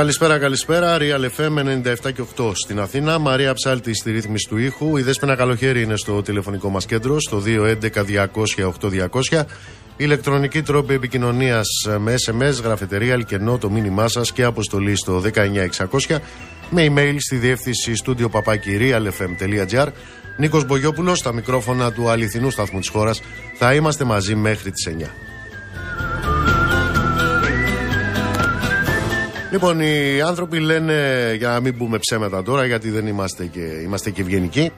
Καλησπέρα, καλησπέρα. Real FM 97 και 8 στην Αθήνα. Μαρία Ψάλτη στη ρύθμιση του ήχου. Η Δέσποινα Καλοχέρι είναι στο τηλεφωνικό μας κέντρο, στο 211-200-8200. Ηλεκτρονική τρόπη επικοινωνίας με SMS, γραφετερία, αλκενό, το μήνυμά σας και αποστολή στο 19600. Με email στη διεύθυνση στούντιο παπάκι realfm.gr. Νίκος Μπογιόπουλος, στα μικρόφωνα του αληθινού σταθμού της χώρας. Θα είμαστε μαζί μέχρι τις 9. Λοιπόν, οι άνθρωποι λένε, για να μην πούμε ψέματα τώρα, γιατί δεν είμαστε και, είμαστε και ευγενικοί,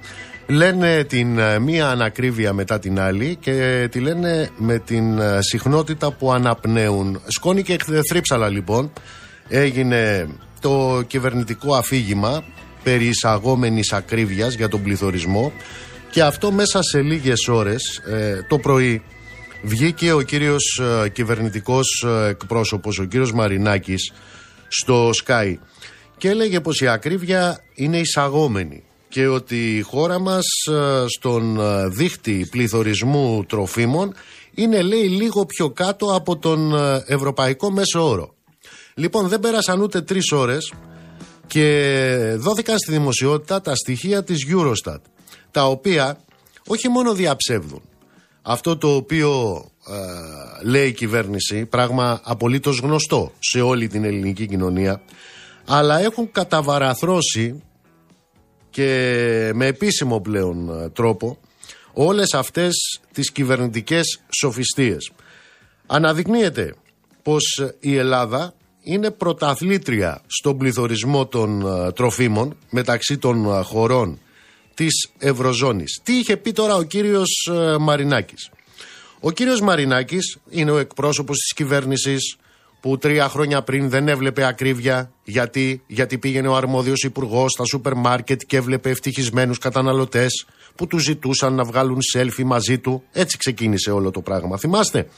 λένε την ε, μία ανακρίβεια μετά την άλλη και τη λένε με την ε, συχνότητα που αναπνέουν. Σκόνη και θρύψαλα λοιπόν έγινε το κυβερνητικό αφήγημα περί εισαγόμενης ακρίβειας για τον πληθωρισμό και αυτό μέσα σε λίγες ώρες ε, το πρωί βγήκε ο κύριος ε, κυβερνητικός εκπρόσωπος, ο κύριος Μαρινάκης στο Sky και έλεγε πως η ακρίβεια είναι εισαγόμενη και ότι η χώρα μας ε, στον ε, δίχτυ πληθωρισμού τροφίμων είναι λέει λίγο πιο κάτω από τον ε, ευρωπαϊκό μέσο όρο. Λοιπόν δεν πέρασαν ούτε τρεις ώρες και δόθηκαν στη δημοσιότητα τα στοιχεία της Eurostat τα οποία όχι μόνο διαψεύδουν αυτό το οποίο ε, λέει η κυβέρνηση, πράγμα απολύτως γνωστό σε όλη την ελληνική κοινωνία, αλλά έχουν καταβαραθρώσει και με επίσημο πλέον ε, τρόπο όλες αυτές τις κυβερνητικές σοφιστίες. Αναδεικνύεται πως η Ελλάδα είναι πρωταθλήτρια στον πληθωρισμό των ε, τροφίμων μεταξύ των χωρών της Ευρωζώνης. Τι είχε πει τώρα ο κύριος Μαρινάκης; Ο κύριος Μαρινάκης είναι ο εκπρόσωπος της κυβέρνησης που τρία χρόνια πριν δεν έβλεπε ακρίβεια γιατί, γιατί πήγαινε ο αρμόδιος υπουργός στα σούπερ μάρκετ και έβλεπε ευτυχισμένους καταναλωτές που του ζητούσαν να βγάλουν σέλφι μαζί του. Έτσι ξεκίνησε όλο το πράγμα. Θυμάστε;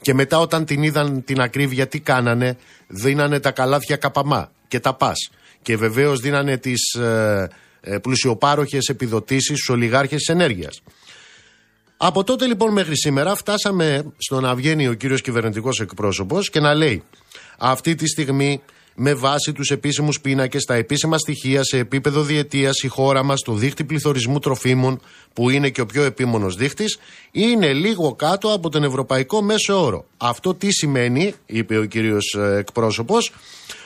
Και μετά όταν την είδαν την ακρίβεια τι κάνανε, δίνανε τα καλάθια καπαμά και τα πας. Και βεβαίως δίνανε τις ε, ε, πλουσιοπάροχες επιδοτήσεις στους ολιγάρχες ενέργειας. Από τότε λοιπόν μέχρι σήμερα φτάσαμε στο να βγαίνει ο κύριος κυβερνητικός εκπρόσωπος και να λέει αυτή τη στιγμή με βάση τους επίσημους πίνακες, τα επίσημα στοιχεία σε επίπεδο διετίας η χώρα μας το δίχτυ πληθωρισμού τροφίμων που είναι και ο πιο επίμονος δείχτης είναι λίγο κάτω από τον ευρωπαϊκό μέσο όρο. Αυτό τι σημαίνει, είπε ο κύριος ε, εκπρόσωπος,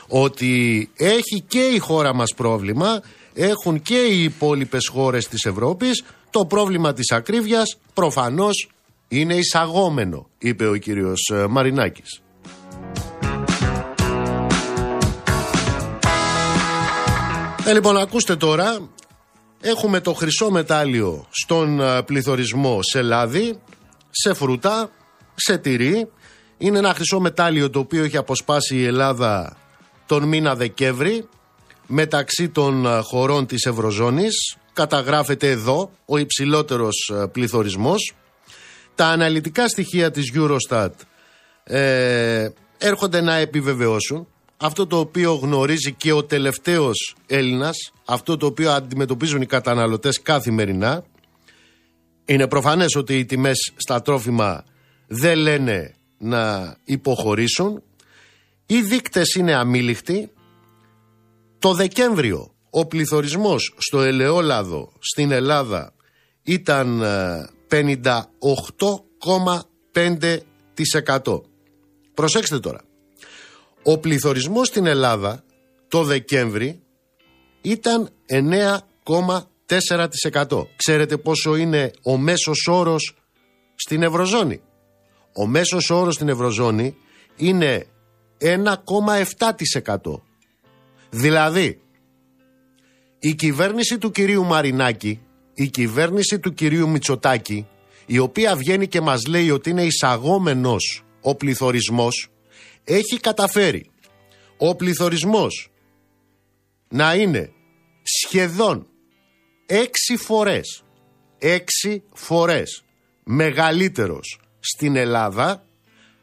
ότι έχει και η χώρα μας πρόβλημα, έχουν και οι υπόλοιπες χώρες της Ευρώπης το πρόβλημα της ακρίβειας προφανώς είναι εισαγόμενο, είπε ο κύριος ε, Μαρινάκης. Ε, λοιπόν, ακούστε τώρα, έχουμε το χρυσό μετάλλιο στον ε, πληθωρισμό σε λάδι, σε φρούτα, σε τυρί. Είναι ένα χρυσό μετάλλιο το οποίο έχει αποσπάσει η Ελλάδα τον μήνα Δεκέμβρη μεταξύ των ε, χωρών της Ευρωζώνης καταγράφεται εδώ ο υψηλότερος ε, πληθωρισμός. Τα αναλυτικά στοιχεία της Eurostat ε, έρχονται να επιβεβαιώσουν αυτό το οποίο γνωρίζει και ο τελευταίος Έλληνας, αυτό το οποίο αντιμετωπίζουν οι καταναλωτές καθημερινά. Είναι προφανές ότι οι τιμές στα τρόφιμα δεν λένε να υποχωρήσουν. Οι δείκτες είναι αμήλικτοι. Το Δεκέμβριο ο πληθωρισμός στο ελαιόλαδο στην Ελλάδα ήταν 58,5%. Ε, Προσέξτε τώρα. Ο πληθωρισμός στην Ελλάδα το Δεκέμβρη ήταν 9,4%. Ξέρετε πόσο είναι ο μέσος όρος στην Ευρωζώνη; Ο μέσος όρος στην Ευρωζώνη είναι 1,7%. Δηλαδή, η κυβέρνηση του κυρίου Μαρινάκη, η κυβέρνηση του κυρίου Μητσοτάκη, η οποία βγαίνει και μας λέει ότι είναι εισαγόμενος ο πληθωρισμός, έχει καταφέρει ο πληθωρισμός να είναι σχεδόν έξι φορές, έξι φορές μεγαλύτερος στην Ελλάδα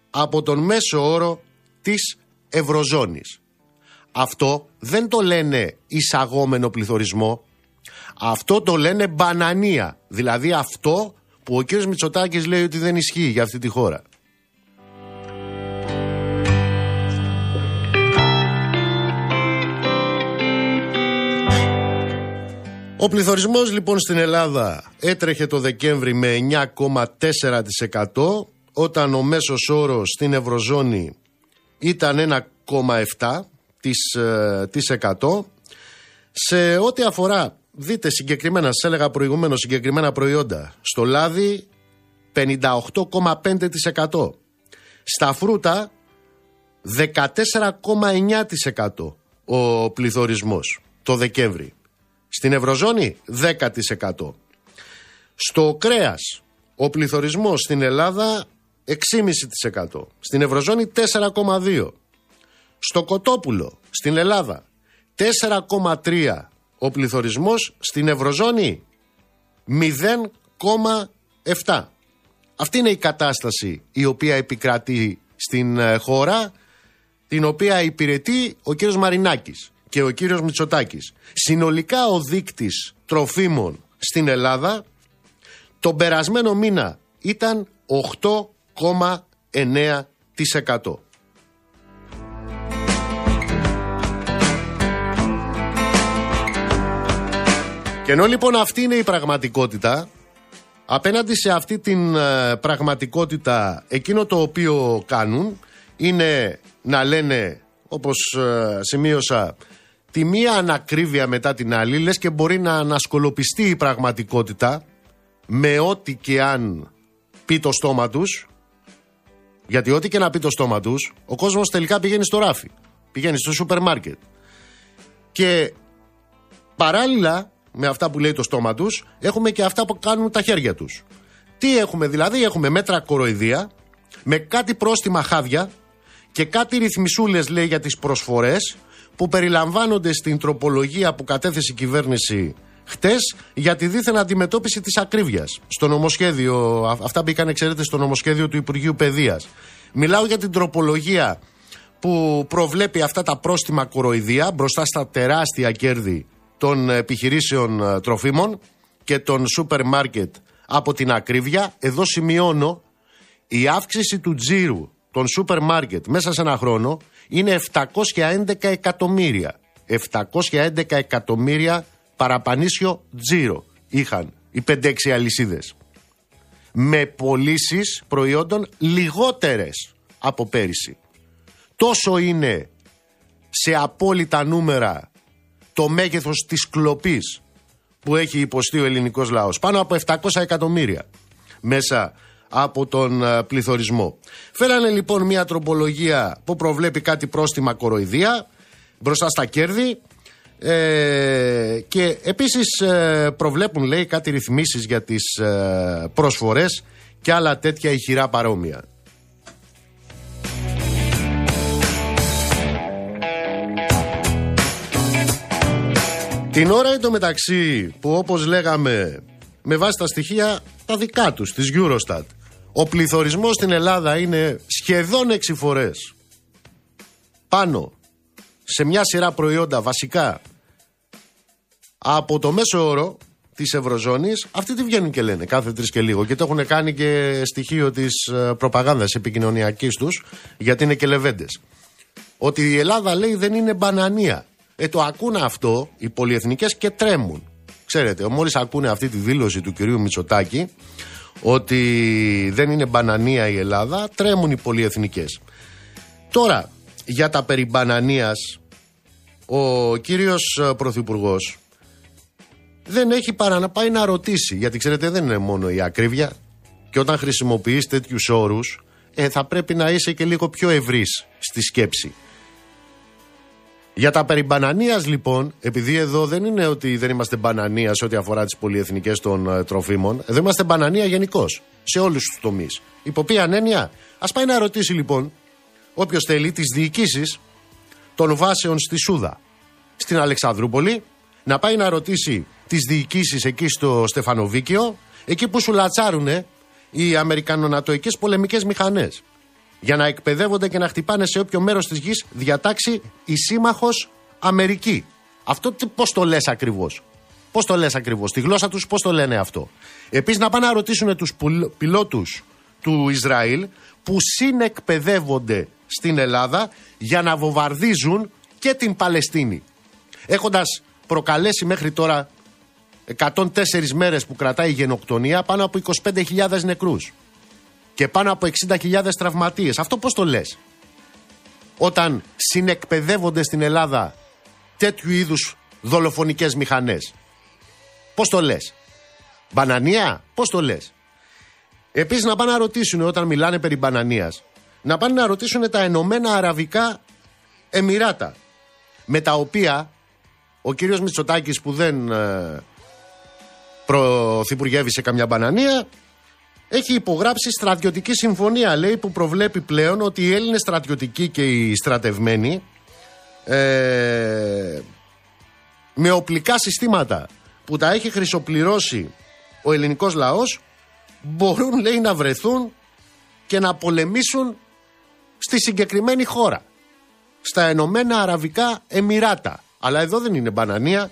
από τον μέσο όρο της Ευρωζώνης. Αυτό δεν το λένε εισαγόμενο πληθωρισμό. Αυτό το λένε μπανανία. Δηλαδή αυτό που ο κ. Μητσοτάκης λέει ότι δεν ισχύει για αυτή τη χώρα. Ο πληθωρισμός λοιπόν στην Ελλάδα έτρεχε το Δεκέμβρη με 9,4% όταν ο μέσος όρος στην Ευρωζώνη ήταν 1,7% σε ό,τι αφορά, δείτε συγκεκριμένα, σας έλεγα προηγουμένως συγκεκριμένα προϊόντα, στο λάδι 58,5%, στα φρούτα 14,9% ο πληθωρισμός το Δεκέμβρη. Στην Ευρωζώνη 10%. Στο κρέας ο πληθωρισμός στην Ελλάδα 6,5%. Στην Ευρωζώνη 4,2%. Στο κοτόπουλο στην Ελλάδα 4,3% ο πληθωρισμός. Στην Ευρωζώνη 0,7%. Αυτή είναι η κατάσταση η οποία επικρατεί στην ε, χώρα την οποία υπηρετεί ο κύριος Μαρινάκης και ο κύριος Μητσοτάκης. Συνολικά ο δείκτης τροφίμων στην Ελλάδα τον περασμένο μήνα ήταν 8,9%. Και ενώ λοιπόν αυτή είναι η πραγματικότητα, απέναντι σε αυτή την ε, πραγματικότητα εκείνο το οποίο κάνουν είναι να λένε όπως ε, σημείωσα τη μία ανακρίβεια μετά την άλλη λες και μπορεί να ανασκολοπιστεί η πραγματικότητα με ό,τι και αν πει το στόμα τους γιατί ό,τι και να πει το στόμα τους ο κόσμος τελικά πηγαίνει στο ράφι πηγαίνει στο σούπερ μάρκετ. Και παράλληλα με αυτά που λέει το στόμα τους έχουμε και αυτά που κάνουν τα χέρια τους τι έχουμε δηλαδή έχουμε μέτρα κοροϊδία με κάτι πρόστιμα χάδια και κάτι ρυθμισούλες λέει για τις προσφορές που περιλαμβάνονται στην τροπολογία που κατέθεσε η κυβέρνηση χτες για τη δίθεν αντιμετώπιση της ακρίβειας. Στο νομοσχέδιο, αυτά μπήκαν, ξέρετε, στο νομοσχέδιο του Υπουργείου Παιδείας. Μιλάω για την τροπολογία που προβλέπει αυτά τα πρόστιμα κοροϊδία μπροστά στα τεράστια κέρδη των επιχειρήσεων ε, τροφίμων και των σούπερ μάρκετ από την ακρίβεια. Εδώ σημειώνω η αύξηση του τζίρου των σούπερ μάρκετ μέσα σε ένα χρόνο είναι 711 εκατομμύρια. 711 εκατομμύρια παραπανίσιο τζίρο είχαν οι 5-6 αλυσίδες. Με πωλήσεις προϊόντων λιγότερες από πέρυσι. Τόσο είναι σε απόλυτα νούμερα το μέγεθος της κλοπής που έχει υποστεί ο ελληνικός λαός. Πάνω από 700 εκατομμύρια μέσα από τον ε, πληθωρισμό. Φέρανε λοιπόν μια τροπολογία που προβλέπει κάτι πρόστιμα κοροϊδία μπροστά στα κέρδη ε, και επίσης ε, προβλέπουν λέει κάτι ρυθμίσεις για τις ε, προσφορές και άλλα τέτοια ηχηρά παρόμοια. Την ώρα εντωμεταξύ που όπως λέγαμε με βάση τα στοιχεία τα δικά τους της Eurostat ο πληθωρισμός στην Ελλάδα είναι σχεδόν 6 φορές πάνω σε μια σειρά προϊόντα βασικά από το μέσο όρο της Ευρωζώνης, αυτοί τι βγαίνουν και λένε κάθε τρεις και λίγο. Και το έχουν κάνει και στοιχείο της ε, προπαγάνδας επικοινωνιακής τους, γιατί είναι και λεβέντες. Ότι η Ελλάδα λέει δεν είναι μπανανία. Ε, το ακούνε αυτό οι πολυεθνικές και τρέμουν. Ξέρετε, μόλις ακούνε αυτή τη δήλωση του κυρίου Μητσοτάκη, ότι δεν είναι μπανανία η Ελλάδα, τρέμουν οι πολυεθνικές. Τώρα, για τα περί μπανανίας, ο κύριος ε, Πρωθυπουργός δεν έχει παρά να πάει να ρωτήσει, γιατί ξέρετε δεν είναι μόνο η ακρίβεια και όταν χρησιμοποιείς τέτοιους όρους ε, θα πρέπει να είσαι και λίγο πιο ευρύς στη σκέψη. Για τα περί μπανανίας λοιπόν, επειδή εδώ δεν είναι ότι δεν είμαστε μπανανία σε ό,τι αφορά τις πολυεθνικές των ε, τροφίμων, εδώ είμαστε μπανανία γενικώς σε όλους τους τομείς. Υπό ποια έννοια, ας πάει να ρωτήσει λοιπόν όποιος θέλει τις διοικήσεις των βάσεων στη Σούδα, στην Αλεξανδρούπολη, να πάει να ρωτήσει τις διοικήσεις εκεί στο Στεφανοβίκιο, εκεί που σου λατσάρουνε οι Αμερικανονατοικές πολεμικές μηχανές για να εκπαιδεύονται και να χτυπάνε σε όποιο μέρος της γης διατάξει η σύμμαχος Αμερική. Αυτό πώς το λες ακριβώς; Πώς το λες ακριβώς; Τη γλώσσα τους πώς το λένε αυτό; Επίσης να πάνε να ρωτήσουν τους πιλότους του Ισραήλ που συνεκπαιδεύονται στην Ελλάδα για να βομβαρδίζουν και την Παλαιστίνη. Έχοντας προκαλέσει μέχρι τώρα 104 μέρες που κρατάει η γενοκτονία πάνω από 25.000 νεκρούς και πάνω από 60.000 τραυματίες. Αυτό πώς το λες; Όταν συνεκπαιδεύονται στην Ελλάδα τέτοιου είδους δολοφονικές μηχανές. Πώς το λες; Μπανανία; Πώς το λες; Επίσης να πάνε να ρωτήσουν όταν μιλάνε περί μπανανίας. Να πάνε να ρωτήσουν τα Ενωμένα Αραβικά Εμμυράτα. Με τα οποία ο κύριος Μητσοτάκης που δεν ε, πρωθυπουργεύει σε καμιά μπανανία έχει υπογράψει στρατιωτική συμφωνία. Λέει που προβλέπει πλέον ότι οι Έλληνες στρατιωτικοί και οι στρατευμένοι ε, με οπλικά συστήματα που τα έχει χρυσοπληρώσει ο ελληνικός λαός μπορούν λέει να βρεθούν και να πολεμήσουν στη συγκεκριμένη χώρα. Στα Ενωμένα Αραβικά Εμμυράτα. Αλλά εδώ δεν είναι μπανανία.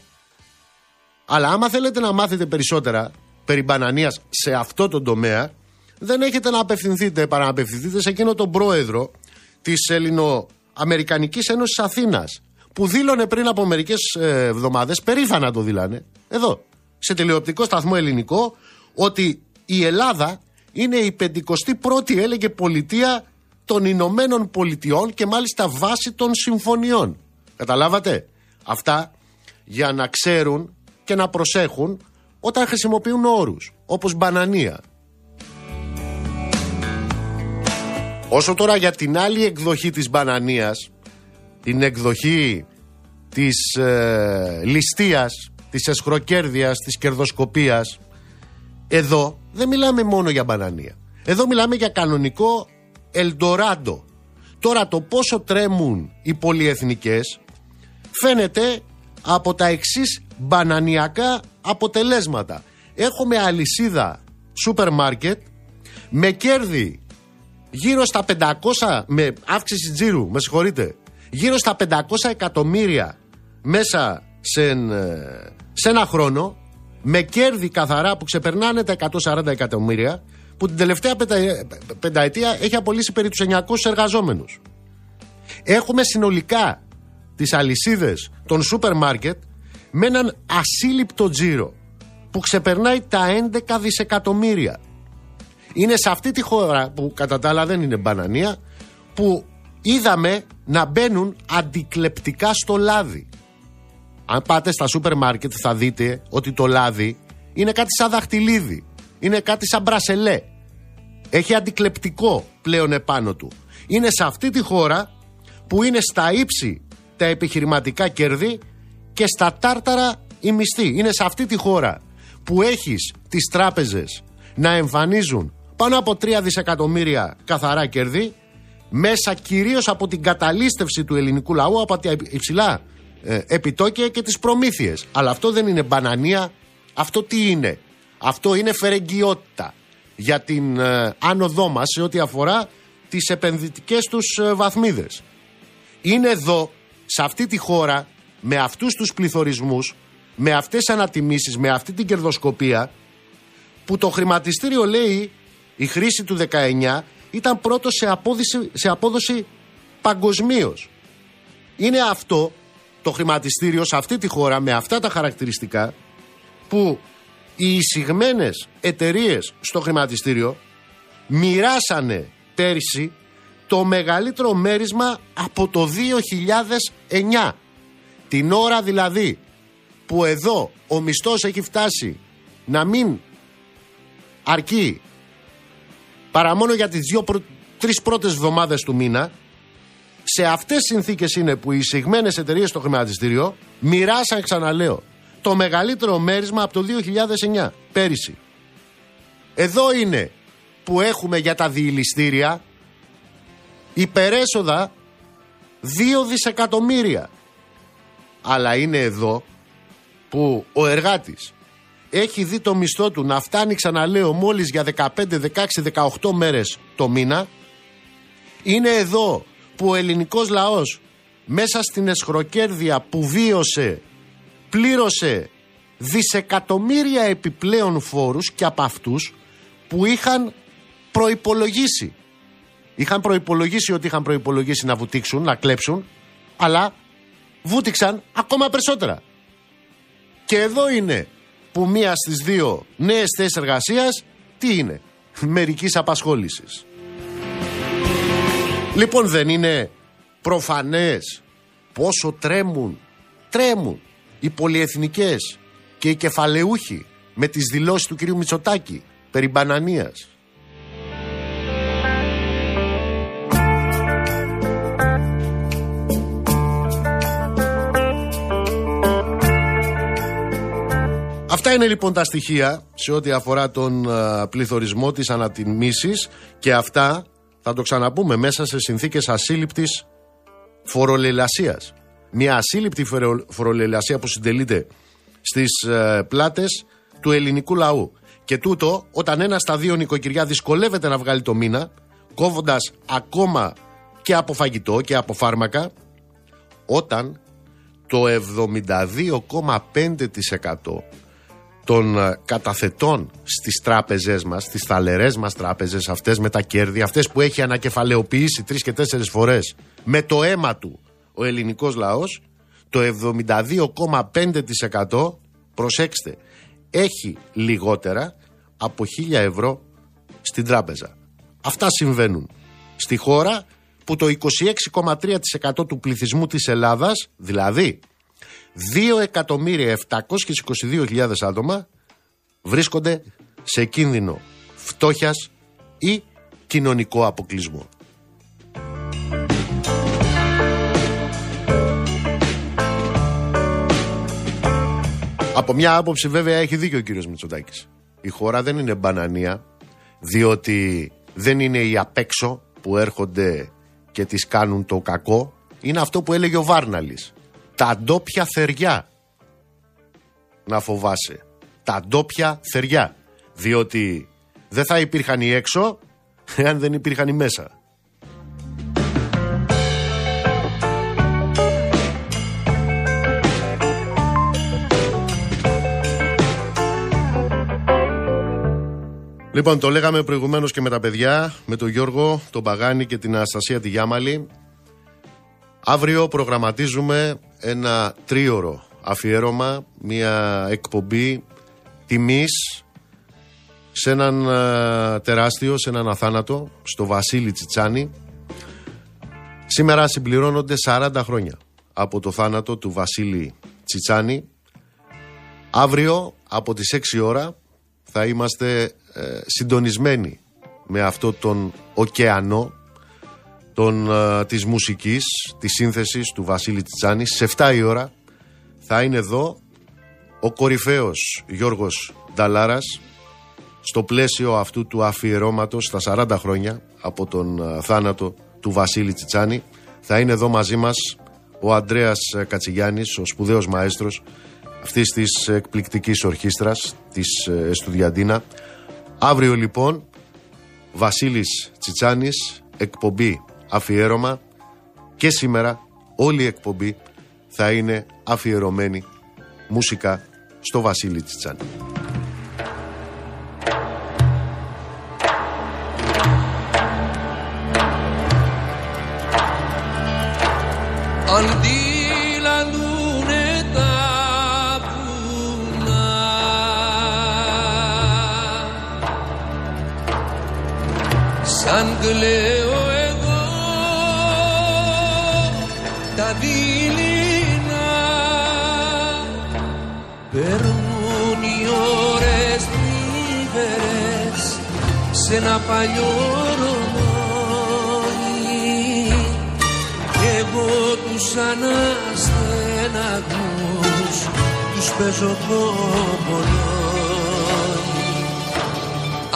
Αλλά άμα θέλετε να μάθετε περισσότερα περί μπανανίας σε αυτό το τομέα δεν έχετε να απευθυνθείτε παρά να απευθυνθείτε σε εκείνο τον πρόεδρο της Ελληνοαμερικανικής Ένωσης Αθήνας που δήλωνε πριν από μερικές ε, εβδομάδες, περήφανα το δήλανε, εδώ, σε τηλεοπτικό σταθμό ελληνικό, ότι η Ελλάδα είναι η 51η έλεγε πολιτεία των Ηνωμένων Πολιτειών και μάλιστα βάση των συμφωνιών. Καταλάβατε; Αυτά για να ξέρουν και να προσέχουν όταν χρησιμοποιούν όρους όπως μπανανία. Όσο τώρα για την άλλη εκδοχή της μπανανίας, την εκδοχή της ε, ληστείας, της εσχροκέρδειας, της κερδοσκοπίας, εδώ δεν μιλάμε μόνο για μπανανία. Εδώ μιλάμε για κανονικό Ελντοράντο. Τώρα το πόσο τρέμουν οι πολυεθνικές φαίνεται από τα εξής μπανανιακά αποτελέσματα. Έχουμε αλυσίδα σούπερ μάρκετ με κέρδη γύρω στα 500, με αύξηση τζίρου, με συγχωρείτε, γύρω στα 500 εκατομμύρια μέσα σε, σε ένα χρόνο, με κέρδη καθαρά που ξεπερνάνε τα 140 εκατομμύρια, που την τελευταία πενταετία έχει απολύσει περί τους 900 εργαζόμενους. Έχουμε συνολικά τις αλυσίδες των σούπερ μάρκετ με έναν ασύλληπτο τζίρο που ξεπερνάει τα 11 δισεκατομμύρια. Είναι σε αυτή τη χώρα που κατά τα άλλα δεν είναι μπανανία που είδαμε να μπαίνουν αντικλεπτικά στο λάδι. Αν πάτε στα σούπερ μάρκετ θα δείτε ότι το λάδι είναι κάτι σαν δαχτυλίδι. Είναι κάτι σαν μπρασελέ. Έχει αντικλεπτικό πλέον επάνω του. Είναι σε αυτή τη χώρα που είναι στα ύψη τα επιχειρηματικά κέρδη και στα τάρταρα η μισθή. Είναι σε αυτή τη χώρα που έχεις τις τράπεζες να εμφανίζουν πάνω από 3 δισεκατομμύρια καθαρά κέρδη μέσα κυρίως από την καταλήστευση του ελληνικού λαού από τα υψηλά ε, επιτόκια και τις προμήθειες. Αλλά αυτό δεν είναι μπανανία, αυτό τι είναι; Αυτό είναι φερεγγιότητα για την ε, άνοδό μας σε ό,τι αφορά τις επενδυτικές τους ε, βαθμίδες. Είναι εδώ, σε αυτή τη χώρα, με αυτούς τους πληθωρισμούς, με αυτές τις ανατιμήσεις, με αυτή την κερδοσκοπία, που το χρηματιστήριο λέει η χρήση του 19 ήταν πρώτος σε, απόδοση, σε απόδοση παγκοσμίως. Είναι αυτό το χρηματιστήριο σε αυτή τη χώρα με αυτά τα χαρακτηριστικά που οι εισηγμένες εταιρείες στο χρηματιστήριο μοιράσανε πέρσι το μεγαλύτερο μέρισμα από το 2009. Την ώρα δηλαδή που εδώ ο μισθός έχει φτάσει να μην αρκεί παρά μόνο για τις δύο προ... τρεις πρώτες εβδομάδες του μήνα σε αυτές τις συνθήκες είναι που οι εισηγμένες εταιρείες στο χρηματιστήριο μοιράσαν ξαναλέω το μεγαλύτερο μέρισμα από το 2009 πέρυσι. Εδώ είναι που έχουμε για τα διηληστήρια υπερέσοδα 2 δισεκατομμύρια αλλά είναι εδώ που ο εργάτης έχει δει το μισθό του να φτάνει ξαναλέω μόλις για 15, 16, 18 μέρες το μήνα είναι εδώ που ο ελληνικός λαός μέσα στην εσχροκέρδεια που βίωσε πλήρωσε δισεκατομμύρια επιπλέον φόρους και από αυτούς που είχαν προϋπολογίσει. Είχαν προϋπολογίσει ότι είχαν προϋπολογίσει να βουτήξουν, να κλέψουν, αλλά βούτυξαν ακόμα περισσότερα. Και εδώ είναι που μία στις δύο νέες θέσεις εργασίας τι είναι, μερικής απασχόλησης. Λοιπόν δεν είναι προφανές πόσο τρέμουν, τρέμουν οι πολυεθνικές και οι κεφαλαιούχοι με τις δηλώσεις του κυρίου Μητσοτάκη περί μπανανίας. Αυτά είναι λοιπόν τα στοιχεία σε ό,τι αφορά τον πληθωρισμό της ανατιμήσης και αυτά θα το ξαναπούμε μέσα σε συνθήκες ασύλληπτης φορολελασίας. Μια ασύλληπτη φορολελασία που συντελείται στις ε, πλάτες του ελληνικού λαού. Και τούτο όταν ένας στα δύο νοικοκυριά δυσκολεύεται να βγάλει το μήνα, κόβοντας ακόμα και από φαγητό και από φάρμακα, όταν το 72,5% των ε, καταθετών στις τράπεζές μας, στις θαλερές μας τράπεζες αυτές με τα κέρδη, αυτές που έχει ανακεφαλαιοποιήσει τρεις και τέσσερις φορές με το αίμα του ο ελληνικός λαός, το 72,5% προσέξτε, έχει λιγότερα από 1000 ευρώ στην τράπεζα. Αυτά συμβαίνουν στη χώρα που το 26,3% του πληθυσμού της Ελλάδας, δηλαδή 2.722.000 άτομα βρίσκονται σε κίνδυνο φτώχειας ή κοινωνικό αποκλεισμό. Από μια άποψη βέβαια έχει δίκιο ο κύριος Μητσοτάκης. Η χώρα δεν είναι μπανανία διότι δεν είναι οι απέξω που έρχονται και τις κάνουν το κακό. Είναι αυτό που έλεγε ο Βάρναλης τα ντόπια θεριά να φοβάσαι. Τα ντόπια θεριά. Διότι δεν θα υπήρχαν οι έξω εάν δεν υπήρχαν οι μέσα. Λοιπόν, το λέγαμε προηγουμένως και με τα παιδιά, με τον Γιώργο, τον Παγάνη και την Αναστασία τη Γιάμαλη. Αύριο προγραμματίζουμε ένα τρίωρο αφιέρωμα, μια εκπομπή τιμής σε έναν τεράστιο, σε έναν αθάνατο, στο Βασίλη Τσιτσάνη. Σήμερα συμπληρώνονται 40 χρόνια από το θάνατο του Βασίλη Τσιτσάνη. Αύριο από τις 6 ώρα θα είμαστε ε, συντονισμένοι με αυτό τον ωκεανό των, α, της μουσικής, της σύνθεσης του Βασίλη Τσιτσάνη. Σε 7 η ώρα θα είναι εδώ ο κορυφαίος Γιώργος Νταλάρας στο πλαίσιο αυτού του αφιερώματος στα 40 χρόνια από τον θάνατο του Βασίλη Τσιτσάνη. Θα είναι εδώ μαζί μας ο Αντρέας Κατσιγιάννης, ο σπουδαίος μαέστρος αυτής της εκπληκτικής ορχήστρας της Εστουδιαντίνα. Αύριο λοιπόν Βασίλης Τσιτσάνης, εκπομπή αφιέρωμα και σήμερα όλη η εκπομπή θα είναι αφιερωμένη μουσικά στο Βασίλη Τσιτσάνη. Αντίλαλουνε τα βουνά σαν κλαίω σε ένα παλιό ρολόι κι εγώ τους αναστεναγμούς τους παίζω το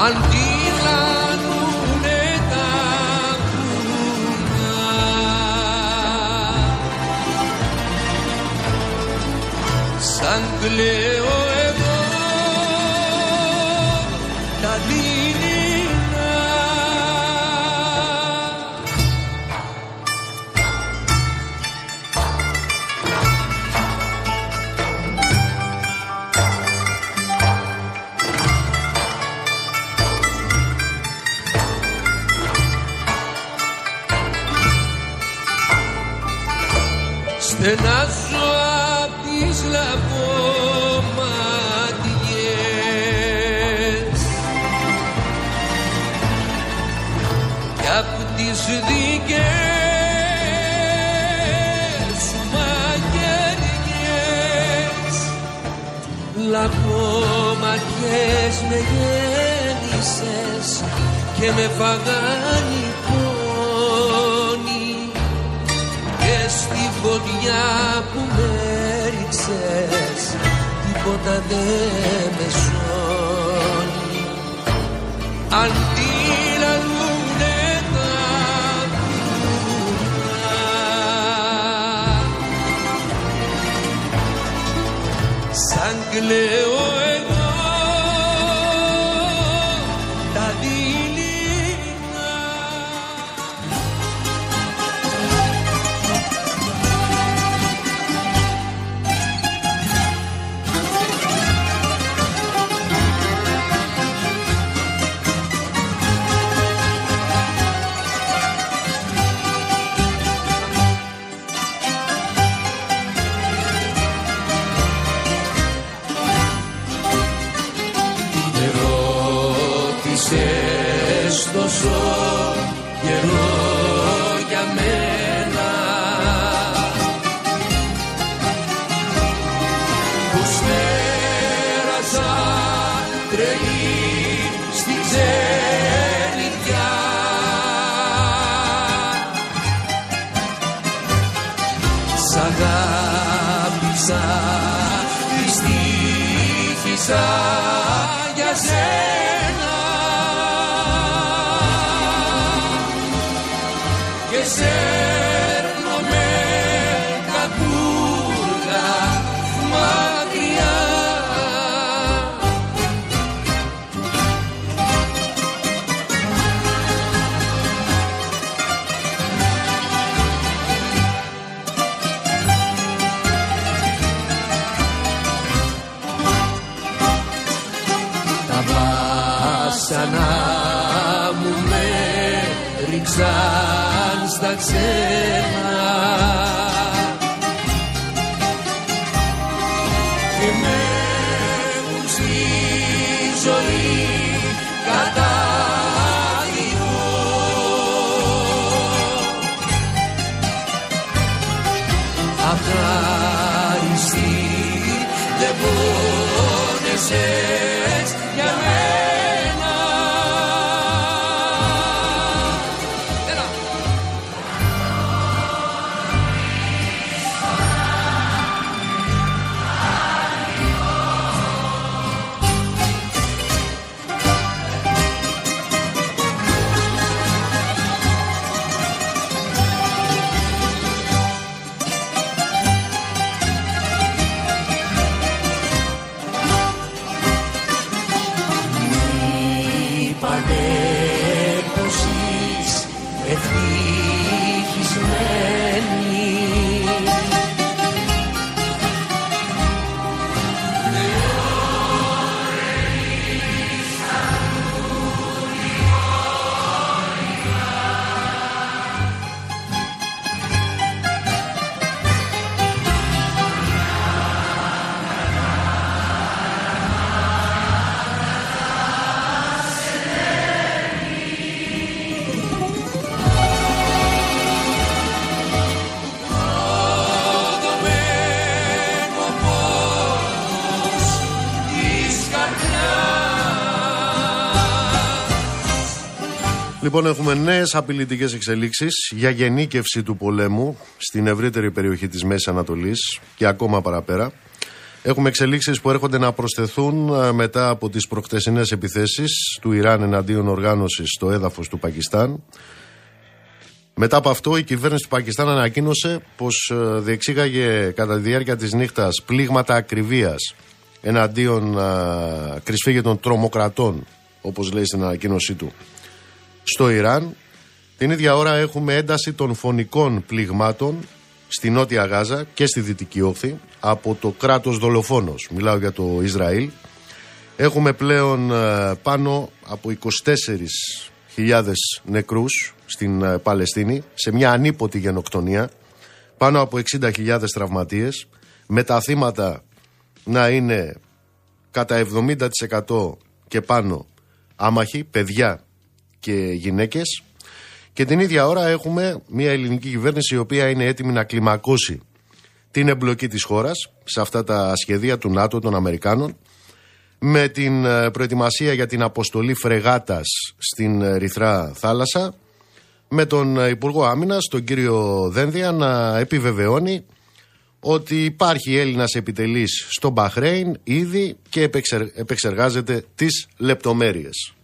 Αντί σαν κλαίω Λαχόμαχες με γέννησες και με φαγάνι πόνοι και στη φωτιά που με ρίξες τίποτα δεν με σώνει. Αντίλαλουνε τα βουνά σαν κλαίω Λοιπόν, έχουμε νέες απειλητικές εξελίξεις για γενίκευση του πολέμου στην ευρύτερη περιοχή της Μέσης Ανατολής και ακόμα παραπέρα. Έχουμε εξελίξεις που έρχονται να προσθεθούν ε, μετά από τις προχτεσινέ επιθέσεις του Ιράν εναντίον οργάνωσης στο έδαφος του Πακιστάν. Μετά από αυτό, η κυβέρνηση του Πακιστάν ανακοίνωσε πως διεξήγαγε κατά τη διάρκεια της νύχτας πλήγματα ακριβίας εναντίον α, κρυσφύγετων τρομοκρατών, όπως λέει στην ανακοίνωσή του, στο Ιράν. Την ίδια ώρα έχουμε ένταση των φωνικών πληγμάτων στη Νότια Γάζα και στη Δυτική Όχθη από το κράτος δολοφόνος. Μιλάω για το Ισραήλ. Έχουμε πλέον ε, πάνω από 24.000 νεκρούς στην ε, Παλαιστίνη σε μια ανίποτη γενοκτονία. Πάνω από 60.000 τραυματίες. Με τα θύματα να είναι κατά 70% και πάνω άμαχοι, παιδιά και γυναίκες Και την ίδια ώρα έχουμε μια ελληνική κυβέρνηση η οποία είναι έτοιμη να κλιμακώσει την εμπλοκή της χώρας σε αυτά τα σχεδία του ΝΑΤΟ των Αμερικάνων με την ε, προετοιμασία για την αποστολή φρεγάτας στην ε, Ρυθρά θάλασσα με τον ε, Υπουργό Άμυνας, τον κύριο Δένδια, να επιβεβαιώνει ότι υπάρχει Έλληνας επιτελής στο Μπαχρέιν ήδη και επεξεργάζεται τις λεπτομέρειες.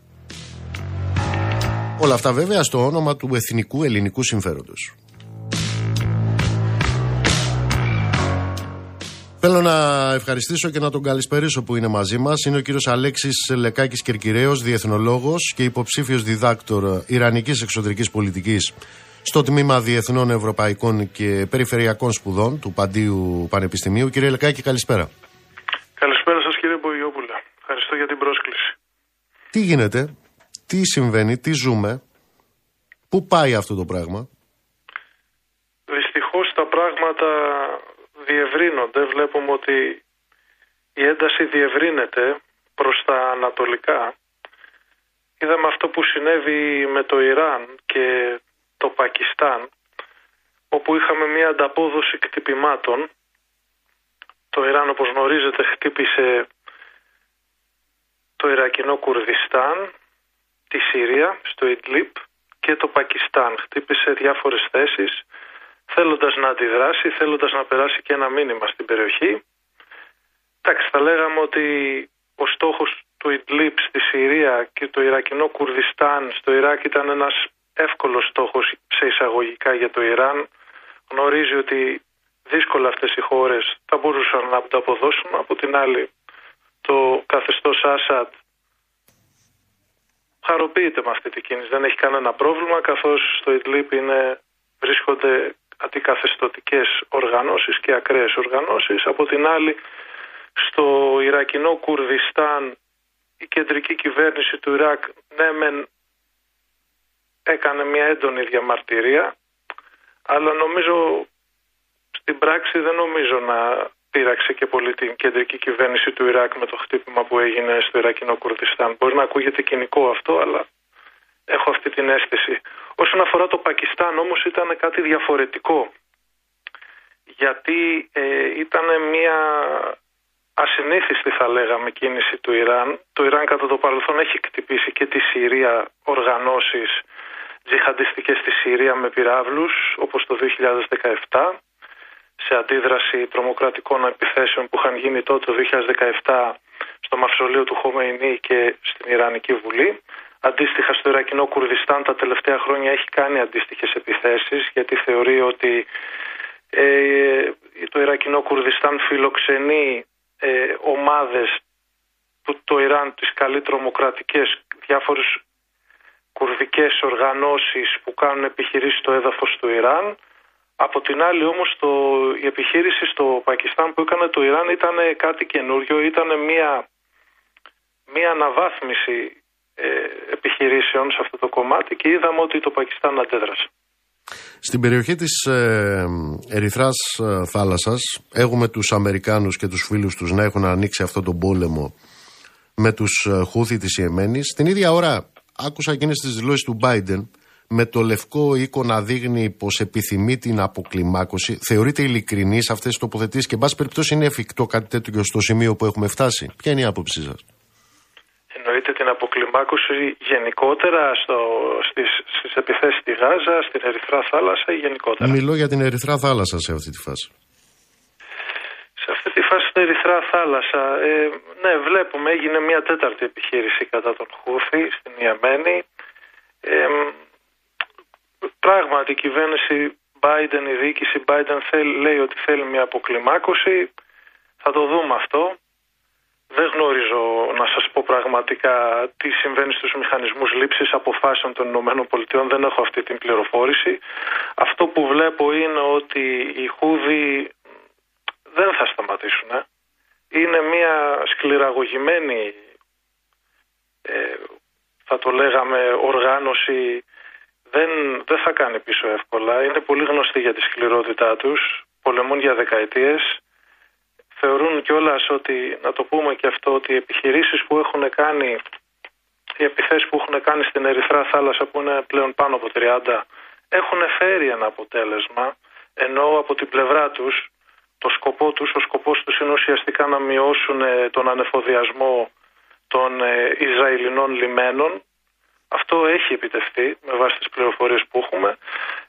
Όλα αυτά βέβαια στο όνομα του εθνικού ελληνικού συμφέροντος. Θέλω να ευχαριστήσω και να τον καλησπερίσω που είναι μαζί μας. Είναι ο κύριος Αλέξης Λεκάκης Κερκυραίος, διεθνολόγος και υποψήφιος διδάκτορ Ιρανικής Εξωτερικής Πολιτικής στο τμήμα Διεθνών Ευρωπαϊκών και Περιφερειακών Σπουδών του Παντίου Πανεπιστημίου. Κύριε Λεκάκη, καλησπέρα. Καλησπέρα σας, κύριε Μπογιόπουλα. Ευχαριστώ για την πρόσκληση. Τι γίνεται, τι συμβαίνει, τι ζούμε, πού πάει αυτό το πράγμα; Δυστυχώς τα πράγματα διευρύνονται. Βλέπουμε ότι η ένταση διευρύνεται προς τα ανατολικά. Είδαμε αυτό που συνέβη με το Ιράν και το Πακιστάν, όπου είχαμε μια ανταπόδοση κτυπημάτων. Το Ιράν, όπως γνωρίζετε, χτύπησε το Ιρακινό Κουρδιστάν, τη Συρία, στο Ιτλίπ και το Πακιστάν. Χτύπησε διάφορες θέσεις θέλοντας να αντιδράσει, θέλοντας να περάσει και ένα μήνυμα στην περιοχή. Εντάξει, θα λέγαμε ότι ο στόχος του Ιτλίπ στη Συρία και το Ιρακινό Κουρδιστάν στο Ιράκ ήταν ένας εύκολος στόχος σε εισαγωγικά για το Ιράν. Γνωρίζει ότι δύσκολα αυτές οι χώρες θα μπορούσαν να το αποδώσουν. Από την άλλη, το καθεστώς Άσαντ χαροποιείται με αυτή την κίνηση. Δεν έχει κανένα πρόβλημα καθώς στο Ιτλίπ είναι, βρίσκονται αντικαθεστωτικές οργανώσεις και ακραίες οργανώσεις. Από την άλλη, στο Ιρακινό Κουρδιστάν η κεντρική κυβέρνηση του Ιράκ ναι μεν έκανε μια έντονη διαμαρτυρία αλλά νομίζω στην πράξη δεν νομίζω να πείραξε και πολύ την κεντρική κυβέρνηση του Ιράκ με το χτύπημα που έγινε στο Ιρακινό Κουρδιστάν. Μπορεί να ακούγεται κοινικό αυτό αλλά έχω αυτή την αίσθηση. Όσον αφορά το Πακιστάν όμως ήταν κάτι διαφορετικό γιατί ε, ήταν μια ασυνήθιστη θα λέγαμε κίνηση του Ιράν. Το Ιράν κατά το παρελθόν έχει κτυπήσει και τη Συρία οργανώσεις τζιχαντιστικές στη Συρία με πυράβλους όπως το 2017 σε αντίδραση τρομοκρατικών επιθέσεων που είχαν γίνει τότε το 2017 στο μαυσολείο του Χομεϊνή και στην Ιρανική Βουλή. Αντίστοιχα στο Ιρακινό Κουρδιστάν τα τελευταία χρόνια έχει κάνει αντίστοιχες επιθέσεις γιατί θεωρεί ότι ε, το Ιρακινό Κουρδιστάν φιλοξενεί ε, ομάδες που το Ιράν τις καλεί τρομοκρατικές διάφορες κουρδικές οργανώσεις που κάνουν επιχειρήσεις στο έδαφος του Ιράν. Από την άλλη όμως το, η επιχείρηση στο Πακιστάν που έκανε το Ιράν ήταν κάτι καινούριο, ήταν μια, μια αναβάθμιση ε, επιχειρήσεων σε αυτό το κομμάτι και είδαμε ότι το Πακιστάν αντέδρασε. Στην περιοχή της ε, Ερυθράς ε, θάλασσας έχουμε τους Αμερικάνους και τους φίλους τους να έχουν ανοίξει αυτό τον πόλεμο με τους ε, Χούθη της Ιεμένης. Την ίδια ώρα άκουσα εκείνες τις δηλώσεις του Biden με το λευκό οίκο να δείχνει πως επιθυμεί την αποκλιμάκωση. Θεωρείται ειλικρινής αυτές τις τοποθετήσεις και εν πάση περιπτώσει είναι εφικτό κάτι τέτοιο στο σημείο που έχουμε φτάσει. Ποια είναι η άποψή σας; Εννοείται την αποκλιμάκωση γενικότερα στο, στις, στις επιθέσεις στη Γάζα, στην Ερυθρά θάλασσα ή γενικότερα; Μιλώ για την Ερυθρά θάλασσα σε αυτή τη φάση. Σε αυτή τη φάση στην Ερυθρά θάλασσα, ε, ναι βλέπουμε έγινε μια τέταρτη επιχείρηση κατά τον Χούθη στην Ιεμένη. Ε, πράγματι η κυβέρνηση Biden, η διοίκηση Biden θέλει, λέει ότι θέλει μια αποκλιμάκωση. Θα το δούμε αυτό. Δεν γνωρίζω να σας πω πραγματικά τι συμβαίνει στους μηχανισμούς λήψης αποφάσεων των Ηνωμένων Πολιτειών. Δεν έχω αυτή την πληροφόρηση. Αυτό που βλέπω είναι ότι οι Χούδοι δεν θα σταματήσουν. Είναι μια σκληραγωγημένη, ε, θα το λέγαμε, οργάνωση. Δεν, δεν θα κάνει πίσω εύκολα. Είναι πολύ γνωστή για τη σκληρότητά τους. Πολεμούν για δεκαετίες θεωρούν κιόλας ότι, να το πούμε και αυτό, ότι οι επιχειρήσεις που έχουν κάνει οι επιθέσεις που έχουν κάνει στην Ερυθρά θάλασσα που είναι πλέον πάνω από 30 έχουν φέρει ένα αποτέλεσμα ενώ από την πλευρά τους το σκοπό τους, ο σκοπός τους είναι ουσιαστικά να μειώσουν ε, τον ανεφοδιασμό των ε, Ισραηλινών λιμένων. Αυτό έχει επιτευχθεί με βάση τις πληροφορίες που έχουμε.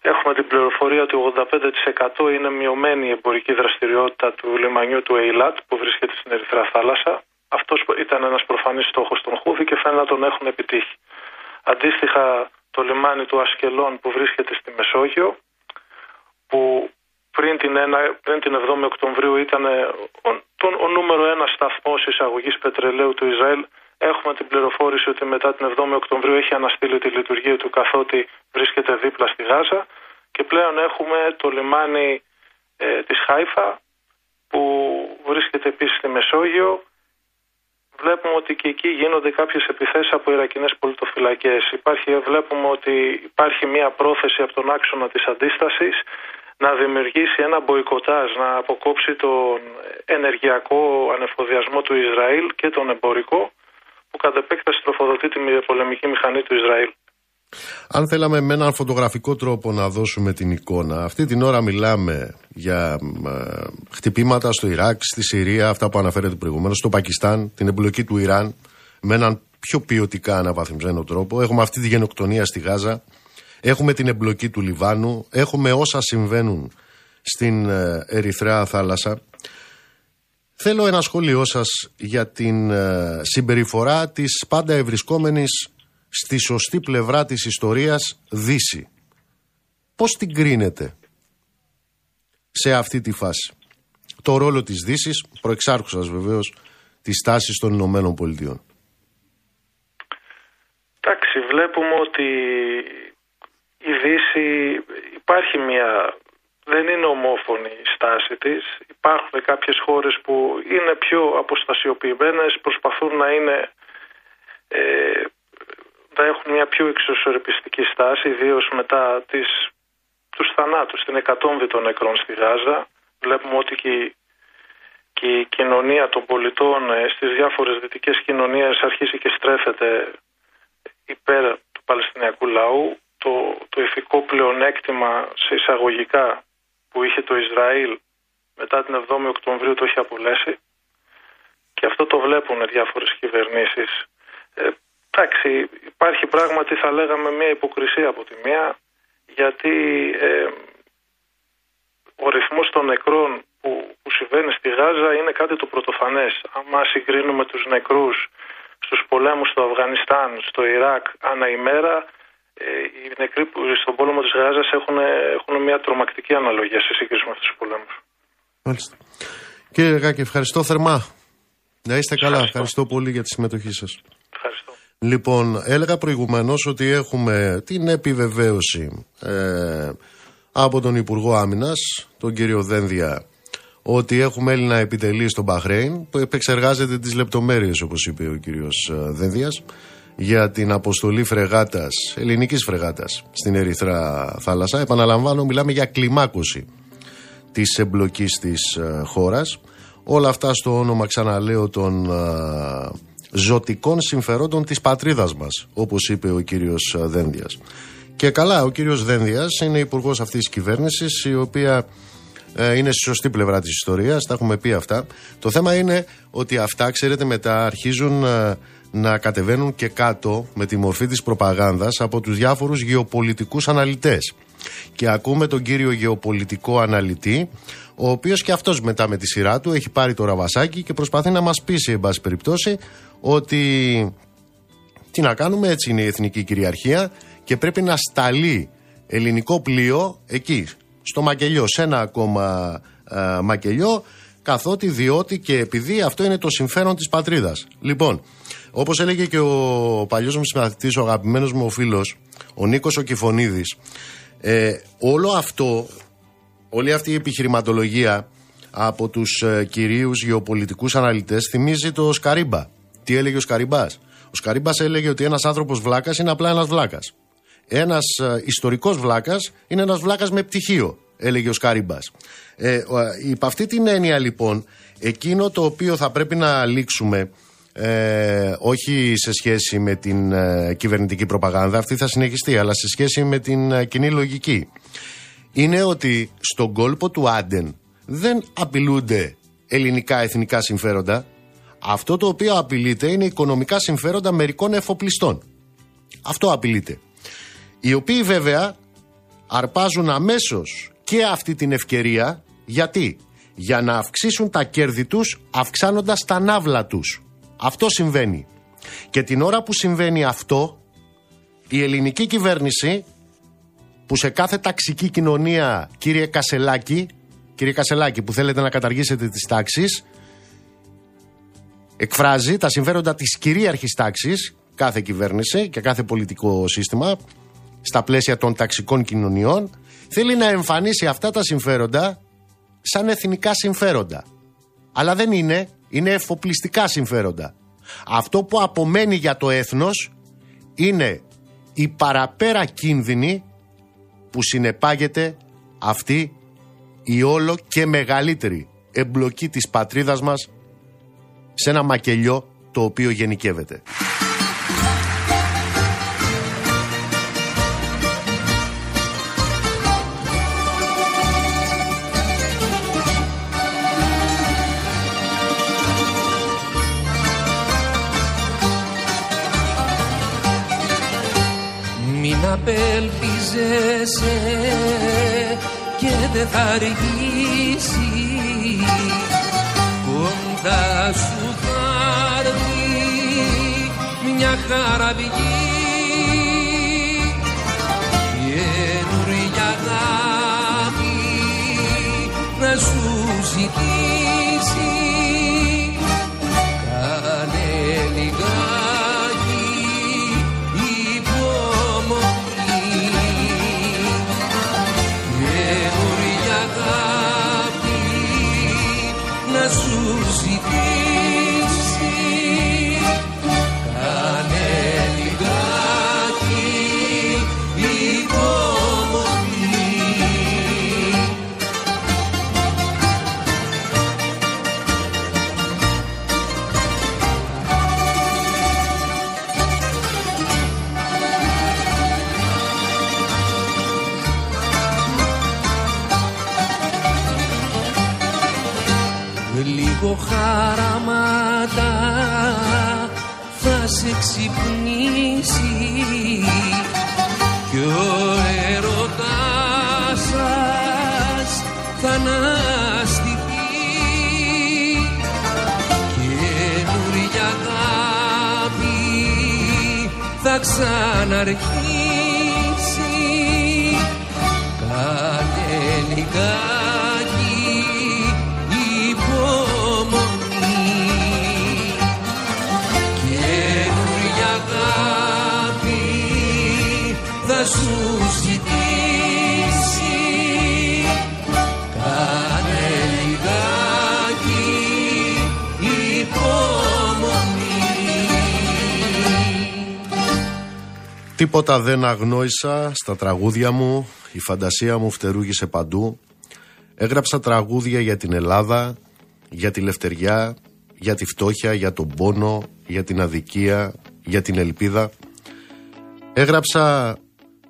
Έχουμε την πληροφορία ότι 85% είναι μειωμένη η εμπορική δραστηριότητα του λιμανιού του Ειλάτ που βρίσκεται στην Ερυθρά θάλασσα. Αυτός ήταν ένας προφανής στόχος των Χούδη και φαίνεται να τον έχουν επιτύχει. Αντίστοιχα το λιμάνι του Ασκελών που βρίσκεται στη Μεσόγειο που πριν την, ένα, πριν την 7η Οκτωβρίου ήταν ο, τον, ο νούμερο ένα σταθμός εισαγωγής πετρελαίου του Ισραήλ. Έχουμε την πληροφόρηση ότι μετά την 7η Οκτωβρίου έχει αναστείλει τη λειτουργία του καθότι βρίσκεται δίπλα στη Γάζα και πλέον έχουμε το λιμάνι ε, της Χάιφα που βρίσκεται επίσης στη Μεσόγειο βλέπουμε ότι και εκεί γίνονται κάποιες επιθέσεις από Ιρακινές πολιτοφυλακές. Υπάρχει, βλέπουμε ότι υπάρχει μια πρόθεση από τον άξονα της αντίστασης να δημιουργήσει ένα μποϊκοτάζ, να αποκόψει τον ενεργειακό ανεφοδιασμό του Ισραήλ και τον εμπορικό που κατ' επέκταση τροφοδοτεί τη πολεμική μηχανή του Ισραήλ. Αν θέλαμε με έναν φωτογραφικό τρόπο να δώσουμε την εικόνα, αυτή την ώρα μιλάμε για ε, χτυπήματα στο Ιράκ, στη Συρία, αυτά που αναφέρετε προηγουμένως, στο Πακιστάν, την εμπλοκή του Ιράν, με έναν πιο ποιοτικά αναβαθμισμένο τρόπο. Έχουμε αυτή τη γενοκτονία στη Γάζα. Έχουμε την εμπλοκή του Λιβάνου, έχουμε όσα συμβαίνουν στην ε, Ερυθρέα θάλασσα. Θέλω ένα σχόλιο σας για την ε, συμπεριφορά της πάντα ευρισκόμενης στη σωστή πλευρά της ιστορίας Δύση. Πώς την κρίνετε σε αυτή τη φάση; Το ρόλο της Δύσης, προεξάρχουσας βεβαίως, της τάσης των Ηνωμένων Πολιτειών. Εντάξει, βλέπουμε ότι η Δύση υπάρχει μια... Δεν είναι ομόφωνη η στάση της. Υπάρχουν κάποιες χώρες που είναι πιο αποστασιοποιημένες, προσπαθούν να είναι... Ε, να έχουν μια πιο εξωσορυπιστική στάση, ιδίως μετά τις, τους θανάτους, την εκατόμβη των νεκρών στη Γάζα. Βλέπουμε ότι και, και η κοινωνία των πολιτών ε, στις διάφορες δυτικές κοινωνίες αρχίζει και στρέφεται υπέρ του Παλαιστινιακού λαού το, το ηθικό πλεονέκτημα σε εισαγωγικά που είχε το Ισραήλ μετά την 7η Οκτωβρίου το έχει απολέσει και αυτό το βλέπουν διάφορες κυβερνήσεις. Ε, εντάξει, υπάρχει πράγματι θα λέγαμε μια υποκρισία από τη μία γιατί ε, ο ρυθμός των νεκρών που, που συμβαίνει στη Γάζα είναι κάτι το πρωτοφανές. Αν συγκρίνουμε τους νεκρούς στους πολέμους στο Αφγανιστάν, στο Ιράκ ανά ημέρα ε, οι νεκροί που στον πόλεμο της Γάζας έχουν, έχουν μια τρομακτική αναλογία σε σύγκριση με αυτούς τους πολέμους. Μάλιστα. Κύριε Γάκη, ευχαριστώ θερμά. Να είστε καλά. Ευχαριστώ. πολύ για τη συμμετοχή σας. Ευχαριστώ. Λοιπόν, έλεγα προηγουμένως ότι έχουμε την επιβεβαίωση ε, από τον Υπουργό Άμυνας, τον κύριο Δένδια, ότι έχουμε Έλληνα επιτελείς στο Μπαχρέιν που επεξεργάζεται τις λεπτομέρειες όπως είπε ο κύριος ε, Δένδιας για την αποστολή φρεγάτας, ελληνικής φρεγάτας στην Ερυθρά θάλασσα. Επαναλαμβάνω, μιλάμε για κλιμάκωση της εμπλοκής της ε, χώρας. Όλα αυτά στο όνομα, ξαναλέω, των ε, ζωτικών συμφερόντων της πατρίδας μας, όπως είπε ο κύριος ε, Δένδιας. Και καλά, ο κύριος Δένδιας είναι υπουργός αυτής της κυβέρνησης, η οποία ε, είναι στη σωστή πλευρά της ιστορίας, τα έχουμε πει αυτά. Το θέμα είναι ότι αυτά, ξέρετε, μετά αρχίζουν ε, να κατεβαίνουν και κάτω με τη μορφή της προπαγάνδας από τους διάφορους γεωπολιτικούς αναλυτές. Και ακούμε τον κύριο γεωπολιτικό αναλυτή, ο οποίος και αυτός μετά με τη σειρά του έχει πάρει το ραβασάκι και προσπαθεί να μας πείσει, εν πάση περιπτώσει, ότι τι να κάνουμε, έτσι είναι η εθνική κυριαρχία και πρέπει να σταλεί ελληνικό πλοίο εκεί, στο Μακελιό, σε ένα ακόμα α, Μακελιό, καθότι διότι και επειδή αυτό είναι το συμφέρον της πατρίδας. Λοιπόν, όπως έλεγε και ο παλιός μου συμμαθητής, ο αγαπημένος μου ο φίλος, ο Νίκος ο Κιφωνίδης, ε, όλο αυτό, όλη αυτή η επιχειρηματολογία από τους ε, κυρίους γεωπολιτικούς αναλυτές θυμίζει το Σκαρίμπα. Τι έλεγε ο Σκαριμπάς. Ο Σκαρίμπας έλεγε ότι ένας άνθρωπος βλάκας είναι απλά ένας βλάκας. Ένας ε, ιστορικός βλάκας είναι ένας βλάκας με πτυχίο, έλεγε ο Σκαρίμπας. Ε, υπ' αυτή την έννοια λοιπόν, εκείνο το οποίο θα πρέπει να λήξουμε ε, όχι σε σχέση με την ε, κυβερνητική προπαγάνδα, αυτή θα συνεχιστεί, αλλά σε σχέση με την ε, κοινή λογική. Είναι ότι στον κόλπο του Άντεν δεν απειλούνται ελληνικά εθνικά συμφέροντα. Αυτό το οποίο απειλείται είναι οικονομικά συμφέροντα μερικών εφοπλιστών. Αυτό απειλείται. Οι οποίοι βέβαια αρπάζουν αμέσως και αυτή την ευκαιρία γιατί; Για να αυξήσουν τα κέρδη τους αυξάνοντας τα ναύλα τους. Αυτό συμβαίνει. Και την ώρα που συμβαίνει αυτό η ελληνική κυβέρνηση που σε κάθε ταξική κοινωνία κύριε Κασελάκη κύριε Κασελάκη που θέλετε να καταργήσετε τις τάξεις εκφράζει τα συμφέροντα της κυρίαρχης τάξης κάθε κυβέρνηση και κάθε πολιτικό σύστημα στα πλαίσια των ταξικών κοινωνιών θέλει να εμφανίσει αυτά τα συμφέροντα σαν εθνικά συμφέροντα. Αλλά δεν είναι, είναι εφοπλιστικά συμφέροντα. Αυτό που απομένει για το έθνος είναι η παραπέρα κίνδυνη που συνεπάγεται αυτή η όλο και μεγαλύτερη εμπλοκή της πατρίδας μας σε ένα μακελιό το οποίο γενικεύεται. Μην απελπίζεσαι και δεν θα αργήσεις. Κοντά σου θα έρθει μια χαραβγή Καινούρια αγάπη να σου ζητήσει Τίποτα δεν αγνόησα στα τραγούδια μου, η φαντασία μου φτερούγησε παντού. Έγραψα τραγούδια για την Ελλάδα, για τη λευτεριά, για τη φτώχεια, για τον πόνο, για την αδικία, για την ελπίδα. Έγραψα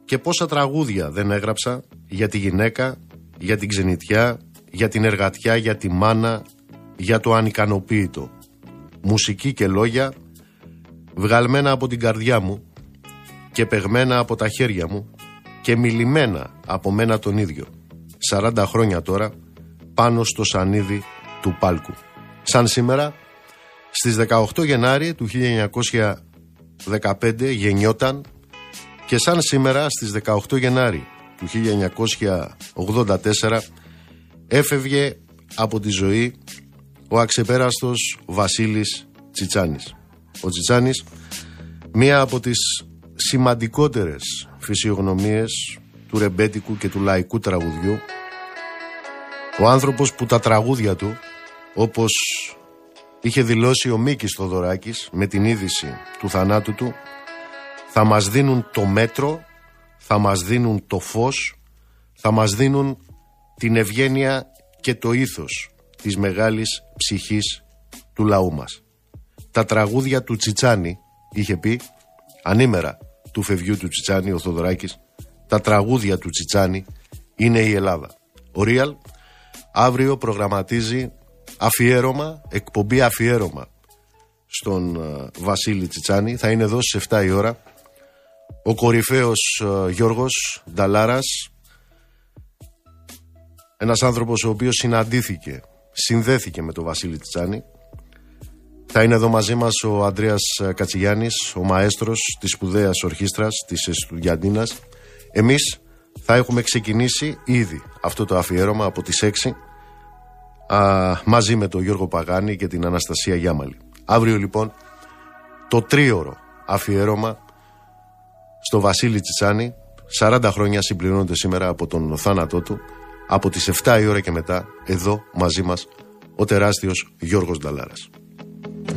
και πόσα τραγούδια δεν έγραψα για τη γυναίκα, για την ξενιτιά, για την εργατιά, για τη μάνα, για το ανικανοποίητο. Μουσική και λόγια βγαλμένα από την καρδιά μου και πεγμένα από τα χέρια μου και μιλημένα από μένα τον ίδιο. 40 χρόνια τώρα πάνω στο σανίδι του πάλκου. Σαν σήμερα στις 18 Γενάρη του 1915 γεννιόταν και σαν σήμερα στις 18 Γενάρη του 1984 έφευγε από τη ζωή ο αξεπέραστος Βασίλης Τσιτσάνης. Ο Τσιτσάνης, μία από τις σημαντικότερες φυσιογνωμίες του ρεμπέτικου και του λαϊκού τραγουδιού ο άνθρωπος που τα τραγούδια του όπως είχε δηλώσει ο Μίκης Θοδωράκης με την είδηση του θανάτου του θα μας δίνουν το μέτρο, θα μας δίνουν το φως, θα μας δίνουν την ευγένεια και το ήθος της μεγάλης ψυχής του λαού μας. τα τραγούδια του Τσιτσάνη, είχε πει, ανήμερα του φευγιού του Τσιτσάνη, ο Θοδωράκης, τα τραγούδια του Τσιτσάνη είναι η Ελλάδα. Ο Ρίαλ αύριο προγραμματίζει αφιέρωμα, εκπομπή αφιέρωμα στον ε, Βασίλη Τσιτσάνη. Θα είναι εδώ στις 7 η ώρα. Ο κορυφαίος ε, Γιώργος Νταλάρας, ένας άνθρωπος ο οποίος συναντήθηκε, συνδέθηκε με τον Βασίλη Τσιτσάνη. Θα είναι εδώ μαζί μας ο Ανδρέας ε, Κατσιγιάννης, ο μαέστρος της σπουδαίας ορχήστρας της Εστουγιαντίνας. Εμείς θα έχουμε ξεκινήσει ήδη αυτό το αφιέρωμα από τις 6 α, μαζί με τον Γιώργο Παγάνη και την Αναστασία Γιάμαλη. Αύριο λοιπόν το τρίωρο αφιέρωμα στο Βασίλη Τσιτσάνη 40 χρόνια συμπληρώνονται σήμερα από τον θάνατό του από τις 7 η ώρα και μετά εδώ μαζί μας ο τεράστιος Γιώργος Νταλάρας. Το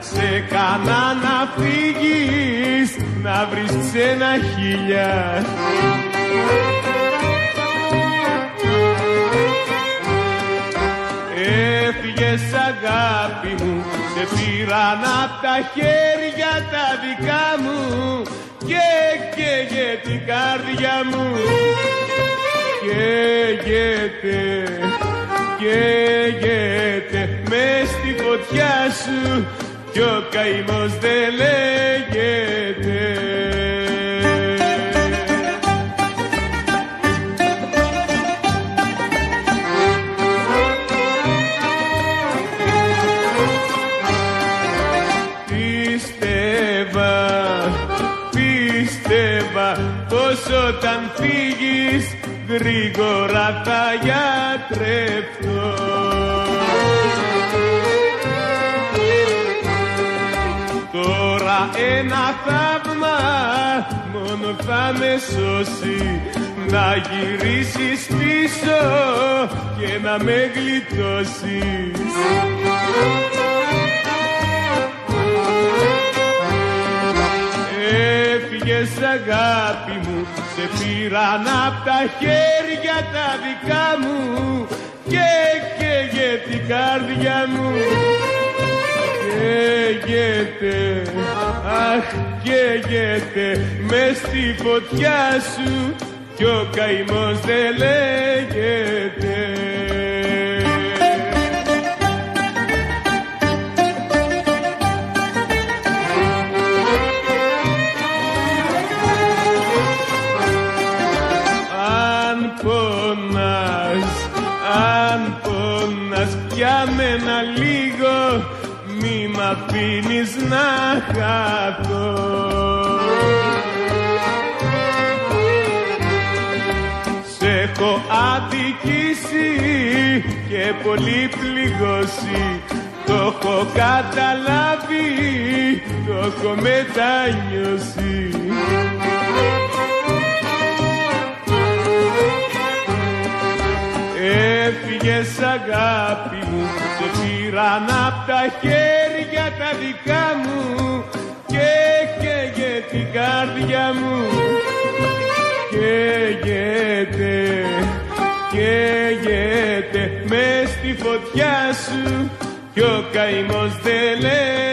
σε κανά να φύγεις να βρεις ξένα χιλιά. Έφυγες αγάπη μου, σε πήραν απ' τα χέρια τα δικά μου και καίγε την καρδιά μου. Καίγεται, καίγεται μες στη φωτιά σου κι ο καημός δεν λέγεται. Γρήγορα θα γιατρευτώ. Τώρα ένα θαύμα μόνο θα με σώσει να γυρίσεις πίσω και να με γλιτώσεις. Έφυγες αγάπη μου, σε πήραν απ' τα χέρια τα δικά μου και καίγε την καρδιά μου. Καίγεται, αχ καίγεται μες στη φωτιά σου κι ο καημός δεν λέγεται. Αφήνεις να χαθώ. Σ' έχω αδικήσει και πολύ πληγώσει το έχω καταλάβει, το έχω μετανιώσει. Έφυγες αγάπη μου, σε πήραν απ' τα χέρια τα δικά μου και καίγε την καρδιά μου. Καίγεται, καίγεται μες στη φωτιά σου κι ο καημός δεν λέγεται.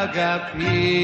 Αγαπήσω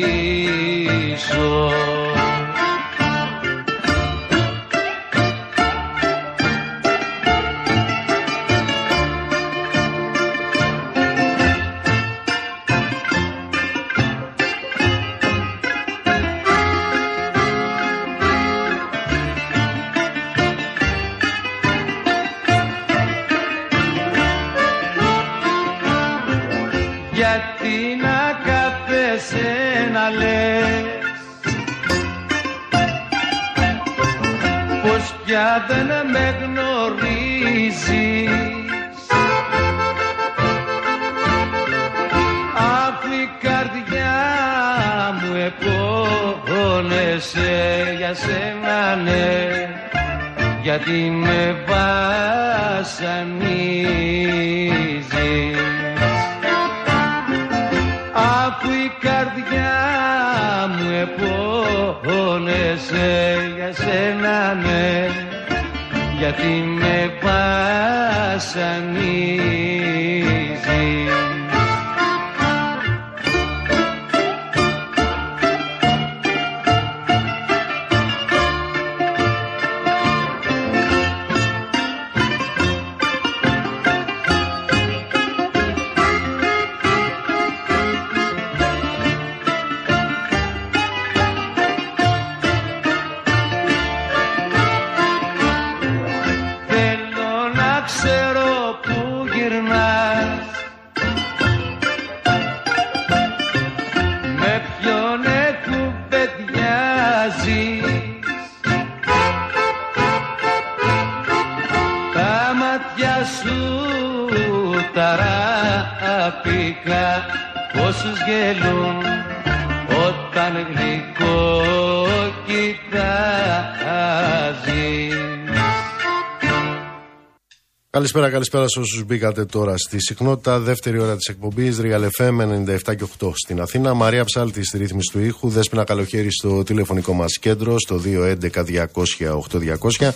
Καλησπέρα, καλησπέρα σε όσους μπήκατε τώρα στη συχνότητα. Δεύτερη ώρα της εκπομπής, Real FM 97 και 8 στην Αθήνα. Μαρία Ψάλτη στη ρύθμιση του ήχου. Δέσπινα καλοχέρι στο τηλεφωνικό μας κέντρο, στο 211-200-8200.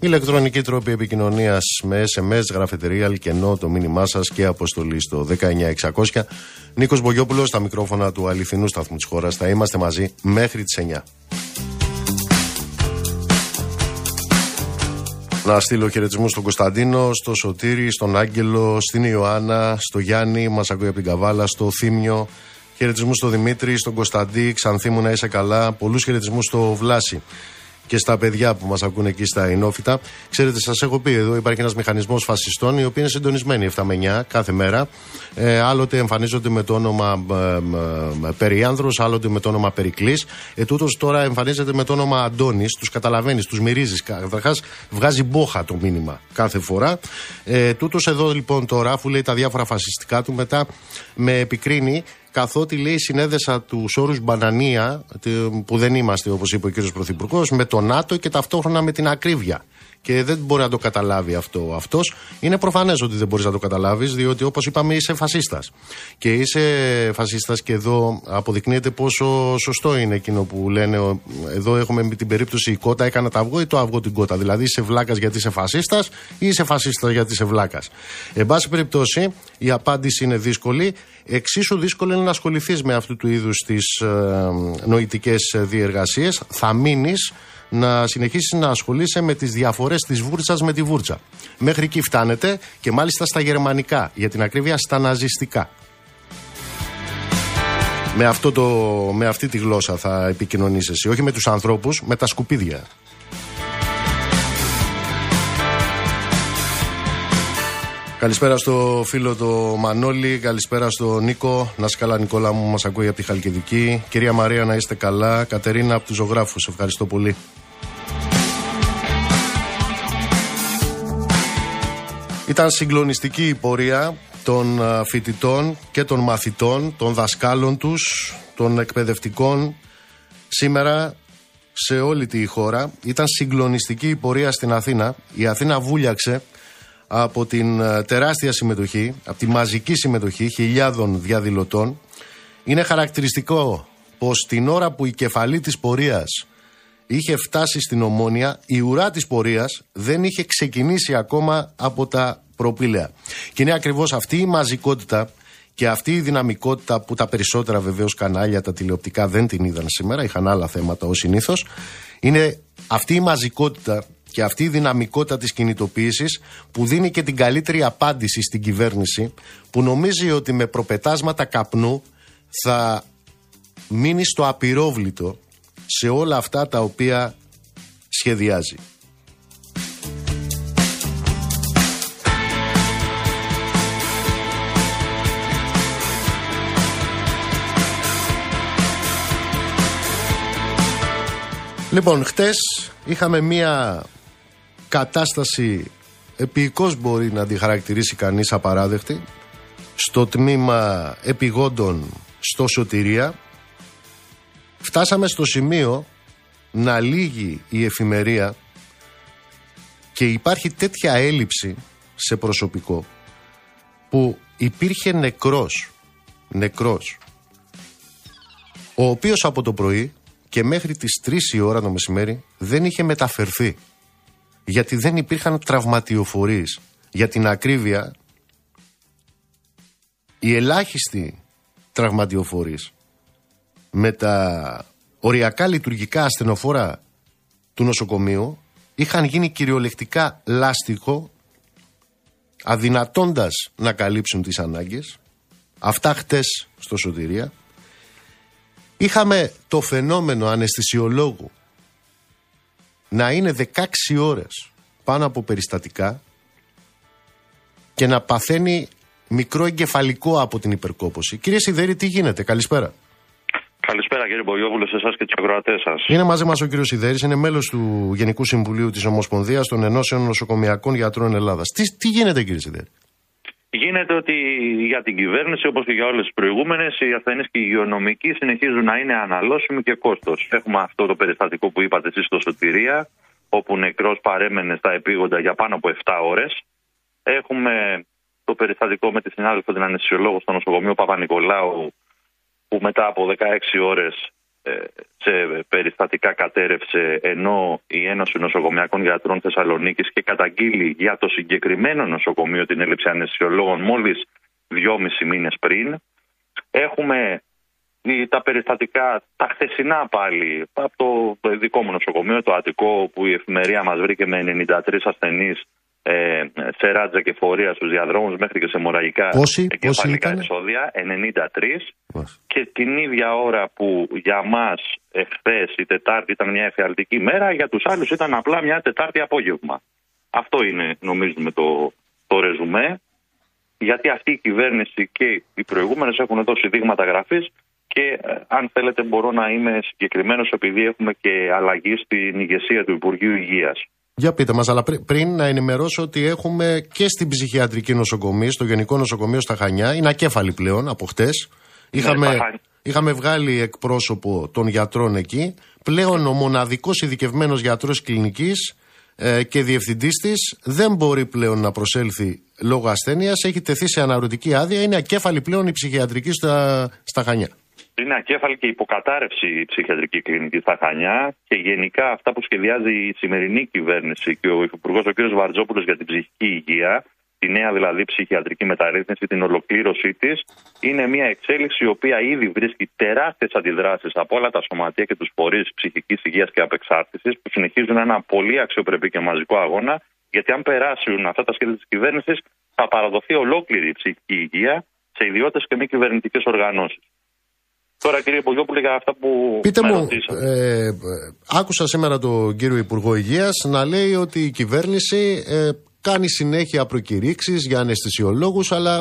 Ηλεκτρονική τρόπη επικοινωνίας με SMS, γράφετε Real, κενό το μήνυμά σας και αποστολή στο 19600. Νίκος Μπογιόπουλος, στα μικρόφωνα του αληθινού σταθμού της χώρας. Θα είμαστε μαζί μέχρι τις 9. Να στείλω χαιρετισμούς στον Κωνσταντίνο, στο Σωτήρη, στον Άγγελο, στην Ιωάννα, στο Γιάννη, μας ακούει από την Καβάλα, στο Θήμιο. Χαιρετισμούς στο Δημήτρη, στον Κωνσταντί, Ξανθή μου να είσαι καλά. Πολλούς χαιρετισμούς στο Βλάση και στα παιδιά που μας ακούνε εκεί στα Ινόφυτα. Ξέρετε, σας έχω πει εδώ υπάρχει ένας μηχανισμός φασιστών οι οποίοι είναι συντονισμένοι 7 με 9 κάθε μέρα. Ε, άλλοτε εμφανίζονται με το όνομα ε, ε, Περιάνδρο, άλλοτε με το όνομα Περικλή. Ε, τούτος τώρα εμφανίζεται με το όνομα Αντώνης. Τους καταλαβαίνεις, τους μυρίζεις. Καταρχάς βγάζει μπόχα το μήνυμα κάθε φορά. Ε, Τούτος εδώ λοιπόν τώρα, αφού λέει τα διάφορα φασιστικά του, μετά με επικρίνει καθότι λέει συνέδεσα τους όρους μπανανία, τε- που δεν είμαστε όπως είπε ο κ. Πρωθυπουργός, με το ΝΑΤΟ και ταυτόχρονα με την ακρίβεια. Και δεν μπορεί να το καταλάβει αυτό αυτός. Είναι προφανές ότι δεν μπορείς να το καταλάβεις, διότι όπως είπαμε είσαι φασίστας. Και είσαι φασίστας και εδώ αποδεικνύεται πόσο σωστό είναι εκείνο που λένε. ο- Εδώ έχουμε με την περίπτωση η κότα έκανε το αυγό ή το αυγό την κότα. Δηλαδή είσαι βλάκας γιατί είσαι φασίστας ή είσαι φασίστας γιατί είσαι βλάκας. Εν πάση περιπτώσει, η απάντηση είναι δύσκολη. Εξίσου δύσκολο είναι να ασχοληθείς με αυτού του είδους τις ε, νοητικές διεργασίες. Θα μείνεις να συνεχίσεις να ασχολείσαι με τις διαφορές της βούρτσας με τη βούρτσα. Μέχρι εκεί φτάνετε και μάλιστα στα γερμανικά, για την ακρίβεια στα ναζιστικά. Με, αυτό το, με αυτή τη γλώσσα θα επικοινωνήσει εσύ, όχι με τους ανθρώπους, με τα σκουπίδια. Καλησπέρα στο φίλο το Μανώλη, καλησπέρα στο Νίκο. Να είσαι καλά, Νικόλα μου, μας ακούει από τη Χαλκιδική. Κυρία Μαρία, να είστε καλά. Κατερίνα από τους ζωγράφους, ευχαριστώ πολύ. Ήταν συγκλονιστική η πορεία των φοιτητών και των μαθητών, των δασκάλων τους, των εκπαιδευτικών σήμερα σε όλη τη χώρα. Ήταν συγκλονιστική η πορεία στην Αθήνα. Η Αθήνα βούλιαξε από την τεράστια συμμετοχή, από τη μαζική συμμετοχή χιλιάδων διαδηλωτών. Είναι χαρακτηριστικό πως την ώρα που η κεφαλή της πορείας είχε φτάσει στην Ομόνια, η ουρά της πορείας δεν είχε ξεκινήσει ακόμα από τα προπήλαια. Και είναι ακριβώς αυτή η μαζικότητα και αυτή η δυναμικότητα που τα περισσότερα βεβαίως κανάλια, τα τηλεοπτικά δεν την είδαν σήμερα, είχαν άλλα θέματα ως συνήθως, είναι αυτή η μαζικότητα και αυτή η δυναμικότητα της κινητοποίησης που δίνει και την καλύτερη απάντηση στην κυβέρνηση που νομίζει ότι με προπετάσματα καπνού θα μείνει στο απειρόβλητο σε όλα αυτά τα οποία σχεδιάζει. Λοιπόν, χτες είχαμε μία κατάσταση επίοικος μπορεί να τη χαρακτηρίσει κανείς απαράδεκτη στο τμήμα επιγόντων στο Σωτηρία. Φτάσαμε στο σημείο να λύγει η εφημερία και υπάρχει τέτοια έλλειψη σε προσωπικό που υπήρχε νεκρός νεκρός. Ο οποίος από το πρωί και μέχρι τις 3 η ώρα το μεσημέρι δεν είχε μεταφερθεί γιατί δεν υπήρχαν τραυματιοφορείς. Για την ακρίβεια οι ελάχιστοι τραυματιοφορείς με τα οριακά λειτουργικά ασθενοφόρα του νοσοκομείου είχαν γίνει κυριολεκτικά λάστιχο αδυνατώντας να καλύψουν τις ανάγκες. Αυτά χτες στο Σωτηρία. Είχαμε το φαινόμενο αναισθησιολόγου να είναι 16 ώρες πάνω από περιστατικά και να παθαίνει μικρό εγκεφαλικό από την υπερκόπωση. Κύριε Σιδέρη, τι γίνεται, καλησπέρα. Καλησπέρα κύριε Μπογιόπουλο, σε εσάς και τους ακροατές σας. Είναι μαζί μας ο κύριος Σιδέρης, είναι μέλος του Γενικού Συμβουλίου της Ομοσπονδίας των Ενώσεων Νοσοκομιακών Γιατρών Ελλάδας. Τι, τι γίνεται, κύριε Σιδέρη; Γίνεται ότι για την κυβέρνηση, όπως και για όλες τις προηγούμενες, οι ασθενείς και οι υγειονομικοί συνεχίζουν να είναι αναλώσιμοι και κόστος. Έχουμε αυτό το περιστατικό που είπατε εσείς στο Σωτηρία, όπου νεκρός παρέμενε στα επίγοντα για πάνω από 7 ώρες. Έχουμε το περιστατικό με τη συνάδελφο την ανεσιολόγο στο νοσοκομείο Παπα-Νικολάου, που μετά από 16 ώρες ε, σε περιστατικά κατέρευσε ενώ η Ένωση Νοσοκομιακών Γιατρών Θεσσαλονίκης και καταγγείλει για το συγκεκριμένο νοσοκομείο την έλλειψη αναισθησιολόγων μόλις δυόμισι μήνες πριν. Έχουμε τα περιστατικά, τα χθεσινά πάλι, από το δικό μου νοσοκομείο, το Αττικό, που η εφημερία μας βρήκε με 93 ασθενείς ε, σε ράτζα και φορεία στους διαδρόμους μέχρι και σε μοραγικά εγκεφαλικά επεισόδια, 93. Και την ίδια ώρα που για μας εχθές η Τετάρτη ήταν μια εφιαλτική μέρα, για τους άλλους ήταν απλά μια Τετάρτη απόγευμα. Αυτό είναι νομίζουμε το, το ρεζουμέ, γιατί αυτή η κυβέρνηση και οι προηγούμενες έχουν δώσει δείγματα γραφής και ε, αν θέλετε μπορώ να είμαι συγκεκριμένος επειδή έχουμε και αλλαγή στην ηγεσία του Υπουργείου Υγείας. Για πείτε μας, αλλά πριν να ενημερώσω ότι έχουμε και στην ψυχιατρική νοσοκομεία, στο Γενικό Νοσοκομείο στα Χανιά, είναι ακέφαλη πλέον από χτες. Είχαμε, ναι, είχαμε βγάλει εκπρόσωπο των γιατρών εκεί. Πλέον ο μοναδικός ειδικευμένος γιατρός κλινικής ε, και διευθυντής της δεν μπορεί πλέον να προσέλθει λόγω ασθένειας. Έχει τεθεί σε αναρωτική άδεια. Είναι ακέφαλη πλέον η ψυχιατρική στα, στα Χανιά. Είναι ακέφαλη και υποκατάρρευση η ψυχιατρική κλινική στα Χανιά και γενικά αυτά που σχεδιάζει η σημερινή κυβέρνηση και ο Υφυπουργό ο κ. Βαρτζόπουλος για την ψυχική υγεία, τη νέα δηλαδή ψυχιατρική μεταρρύθμιση, την ολοκλήρωσή της, είναι μια εξέλιξη η οποία ήδη βρίσκει τεράστιες αντιδράσεις από όλα τα σωματεία και τους φορείς ψυχικής υγείας και απεξάρτησης που συνεχίζουν ένα πολύ αξιοπρεπή και μαζικό αγώνα. Γιατί αν περάσουν αυτά τα σχέδια της κυβέρνησης, θα παραδοθεί ολόκληρη η ψυχική υγεία σε ιδιώτες και μη κυβερνητικές οργανώσεις. Τώρα κύριε Πογιόπουλε για αυτά που Πείτε μου, ε, άκουσα σήμερα τον κύριο Υπουργό Υγείας να λέει ότι η κυβέρνηση ε, κάνει συνέχεια προκηρύξεις για αναισθησιολόγους, αλλά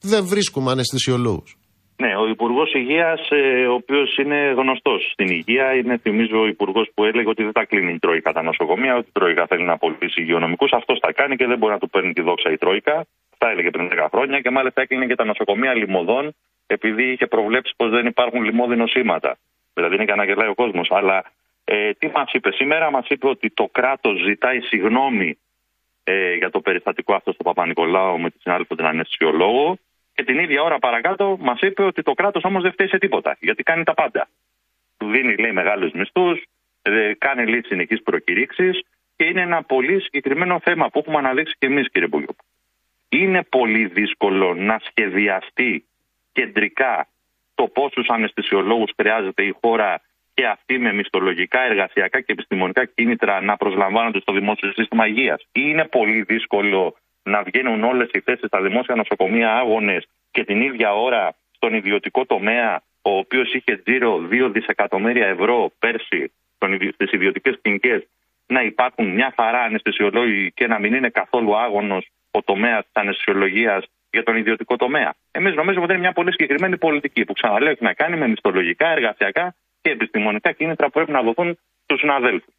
δεν βρίσκουμε αναισθησιολόγους. Ναι, ο Υπουργός Υγείας, ε, ο οποίος είναι γνωστός στην υγεία, είναι θυμίζω ο Υπουργός που έλεγε ότι δεν τα κλείνει η Τρόικα τα νοσοκομεία, ότι η Τρόικα θέλει να απολύσει υγειονομικούς. Αυτός τα κάνει και δεν μπορεί να του παίρνει τη δόξα η Τρόικα. Τα έλεγε πριν 10 χρόνια και μάλιστα έκλεινε και τα νοσοκομεία λιμωδών, επειδή είχε προβλέψει πως δεν υπάρχουν λιμώδη νοσήματα. Δηλαδή είναι και αναγελάει ο κόσμος. Αλλά ε, τι μας είπε σήμερα, μας είπε ότι το κράτος ζητάει συγγνώμη ε, για το περιστατικό αυτό στο Παπα-Νικολάου με τη συνάδελφο την αναισθησιολόγο και την ίδια ώρα παρακάτω μας είπε ότι το κράτος όμως δεν φταίει σε τίποτα. Γιατί κάνει τα πάντα. Του δίνει, λέει, μεγάλους μισθούς, ε, κάνει λέει συνεχεί προκηρύξεις και είναι ένα πολύ συγκεκριμένο θέμα που έχουμε αναδείξει και εμείς, κύριε Μπογιόπου. Είναι πολύ δύσκολο να σχεδιαστεί κεντρικά το πόσους αναισθησιολόγους χρειάζεται η χώρα και αυτοί με μισθολογικά, εργασιακά και επιστημονικά κίνητρα να προσλαμβάνονται στο δημόσιο σύστημα υγείας. Είναι πολύ δύσκολο να βγαίνουν όλες οι θέσεις στα δημόσια νοσοκομεία άγονες και την ίδια ώρα στον ιδιωτικό τομέα, ο οποίος είχε τζίρο 2 δισεκατομμύρια ευρώ πέρσι στις ιδιωτικές κλινικές, να υπάρχουν μια χαρά αναισθησιολόγοι και να μην είναι καθόλου άγωνος ο τομέας της αναισθησιολογίας για τον ιδιωτικό τομέα. Εμείς νομίζουμε ότι είναι μια πολύ συγκεκριμένη πολιτική που ξαναλέω έχει να κάνει με μισθολογικά, εργασιακά και επιστημονικά κίνητρα που πρέπει να δοθούν στους συναδέλφους.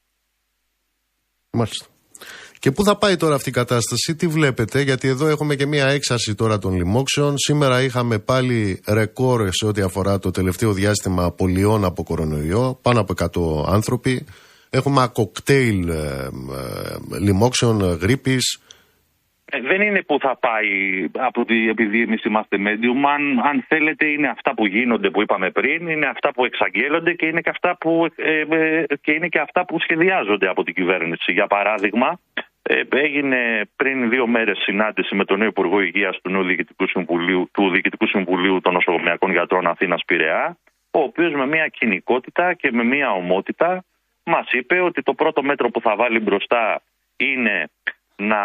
Μάλιστα. Και πού θα πάει τώρα αυτή η κατάσταση, τι βλέπετε, γιατί εδώ έχουμε και μία έξαρση τώρα των λοιμόξεων. Σήμερα είχαμε πάλι ρεκόρ σε ό,τι αφορά το τελευταίο διάστημα απολειών από κορονοϊό, πάνω από 100 άνθρωποι. Έχουμε κοκτέιλ ε, ε, λοιμόξεων, ε, γρήπης, ε, δεν είναι που θα πάει από ότι επειδή εμείς είμαστε medium. Αν, αν θέλετε, είναι αυτά που γίνονται που είπαμε πριν, είναι αυτά που εξαγγέλλονται και είναι και αυτά που, ε, ε, και, είναι και αυτά που σχεδιάζονται από την κυβέρνηση. Για παράδειγμα, ε, έγινε πριν δύο μέρες συνάντηση με τον νέο Υπουργό Υγείας του νέου Διοικητικού Συμβουλίου, του Διοικητικού Συμβουλίου των Νοσοκομιακών Γιατρών Αθήνας Πειραιά, ο οποίος με μια κοινικότητα και με μια ομότητα μας είπε ότι το πρώτο μέτρο που θα βάλει μπροστά είναι να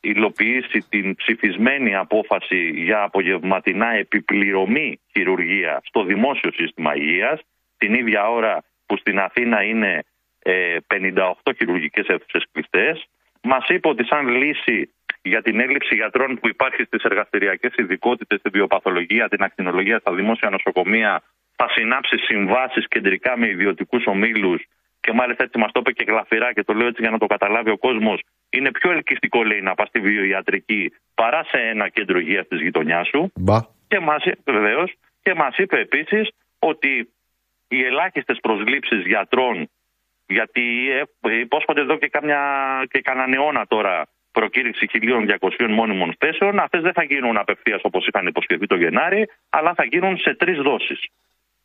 υλοποιήσει την ψηφισμένη απόφαση για απογευματινά επιπληρωμή χειρουργία στο δημόσιο σύστημα υγείας, την ίδια ώρα που στην Αθήνα είναι 58 ε, χειρουργικές αίθουσες κλειστές. Μας είπε ότι σαν λύση για την έλλειψη γιατρών που υπάρχει στις εργαστηριακές ειδικότητες, στη βιοπαθολογία, την ακτινολογία, στα δημόσια νοσοκομεία, θα συνάψει συμβάσεις κεντρικά με ιδιωτικούς ομίλους και μάλιστα έτσι μας το είπε και γλαφυρά και το λέω έτσι για να το καταλάβει ο κόσμος. Είναι πιο ελκυστικό, λέει, να πας στη βιοιατρική παρά σε ένα κέντρο υγείας της γειτονιάς σου. Μπα. Και μας και μας είπε επίσης ότι οι ελάχιστες προσλήψεις γιατρών, γιατί υπόσχονται εδώ και, κάμια, και κανέναν αιώνα τώρα προκήρυξη 1.200 μόνιμων θέσεων, αυτές δεν θα γίνουν απευθείας όπως είχαν υποσχεθεί το Γενάρη, αλλά θα γίνουν σε τρεις δόσεις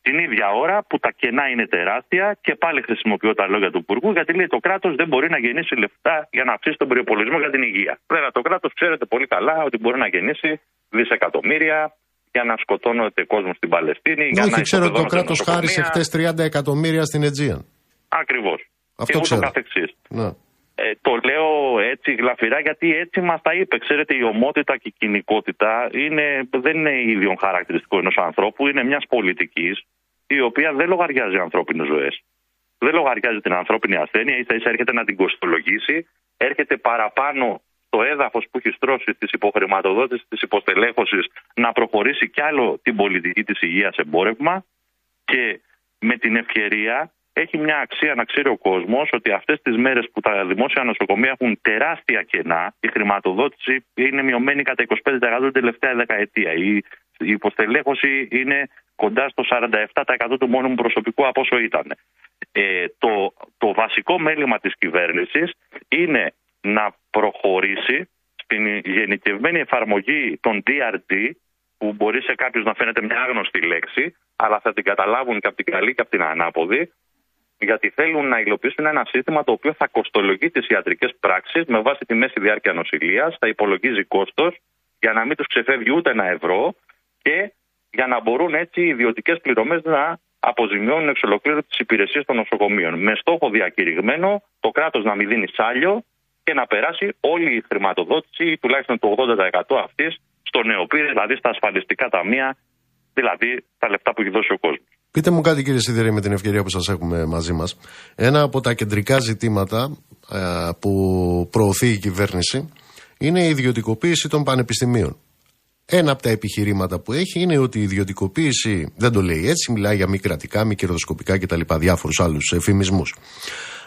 την ίδια ώρα που τα κενά είναι τεράστια και πάλι χρησιμοποιώ τα λόγια του Υπουργού γιατί λέει το κράτος δεν μπορεί να γεννήσει λεφτά για να αυξήσει τον προπολογισμό για την υγεία. Βέβαια, το κράτος ξέρετε πολύ καλά ότι μπορεί να γεννήσει δισεκατομμύρια για να σκοτώνεται κόσμος στην Παλαιστίνη. για όχι, ξέρω ότι το κράτος χάρισε χτε 30 εκατομμύρια στην Αιτζία. Ακριβώς. Αυτό και ξέρω. καθεξής. Ναι. Ε, το λέω έτσι γλαφυρά γιατί έτσι μας τα είπε. Ξέρετε, η ομότητα και η κοινικότητα είναι, δεν είναι ίδιο χαρακτηριστικό ενός ανθρώπου, είναι μιας πολιτικής η οποία δεν λογαριάζει ανθρώπινες ζωές. Δεν λογαριάζει την ανθρώπινη ασθένεια, ίσα ίσα έρχεται να την κοστολογήσει, έρχεται παραπάνω το έδαφος που έχει στρώσει της υποχρηματοδότησης, της υποστελέχωσης να προχωρήσει κι άλλο την πολιτική της υγείας εμπόρευμα και με την ευκαιρία έχει μια αξία να ξέρει ο κόσμος ότι αυτές τις μέρες που τα δημόσια νοσοκομεία έχουν τεράστια κενά, η χρηματοδότηση είναι μειωμένη κατά 25% την τελευταία δεκαετία. Η, η υποστελέχωση είναι κοντά στο 47% του μόνιμου προσωπικού από όσο ήταν. Ε, το, το βασικό μέλημα της κυβέρνησης είναι να προχωρήσει στην γενικευμένη εφαρμογή των DRD που μπορεί σε κάποιους να φαίνεται μια άγνωστη λέξη αλλά θα την καταλάβουν και από την καλή και από την ανάποδη γιατί θέλουν να υλοποιήσουν ένα σύστημα το οποίο θα κοστολογεί τις ιατρικές πράξεις με βάση τη μέση διάρκεια νοσηλείας, θα υπολογίζει κόστος για να μην τους ξεφεύγει ούτε ένα ευρώ και για να μπορούν έτσι οι ιδιωτικές πληρωμές να αποζημιώνουν εξ ολοκλήρου τις υπηρεσίες των νοσοκομείων. Με στόχο διακηρυγμένο το κράτος να μην δίνει σάλιο και να περάσει όλη η χρηματοδότηση, τουλάχιστον το 80% αυτής, στο νεοπήρε, δηλαδή στα ασφαλιστικά ταμεία, δηλαδή τα λεφτά που έχει δώσει ο κόσμος. Πείτε μου κάτι κύριε Σιδηρή με την ευκαιρία που σας έχουμε μαζί μας. Ένα από τα κεντρικά ζητήματα ε, που προωθεί η κυβέρνηση είναι η ιδιωτικοποίηση των πανεπιστημίων. Ένα από τα επιχειρήματα που έχει είναι ότι η ιδιωτικοποίηση, δεν το λέει έτσι, μιλάει για μη κρατικά, μη κερδοσκοπικά κτλ. διάφορους άλλους εφημισμού.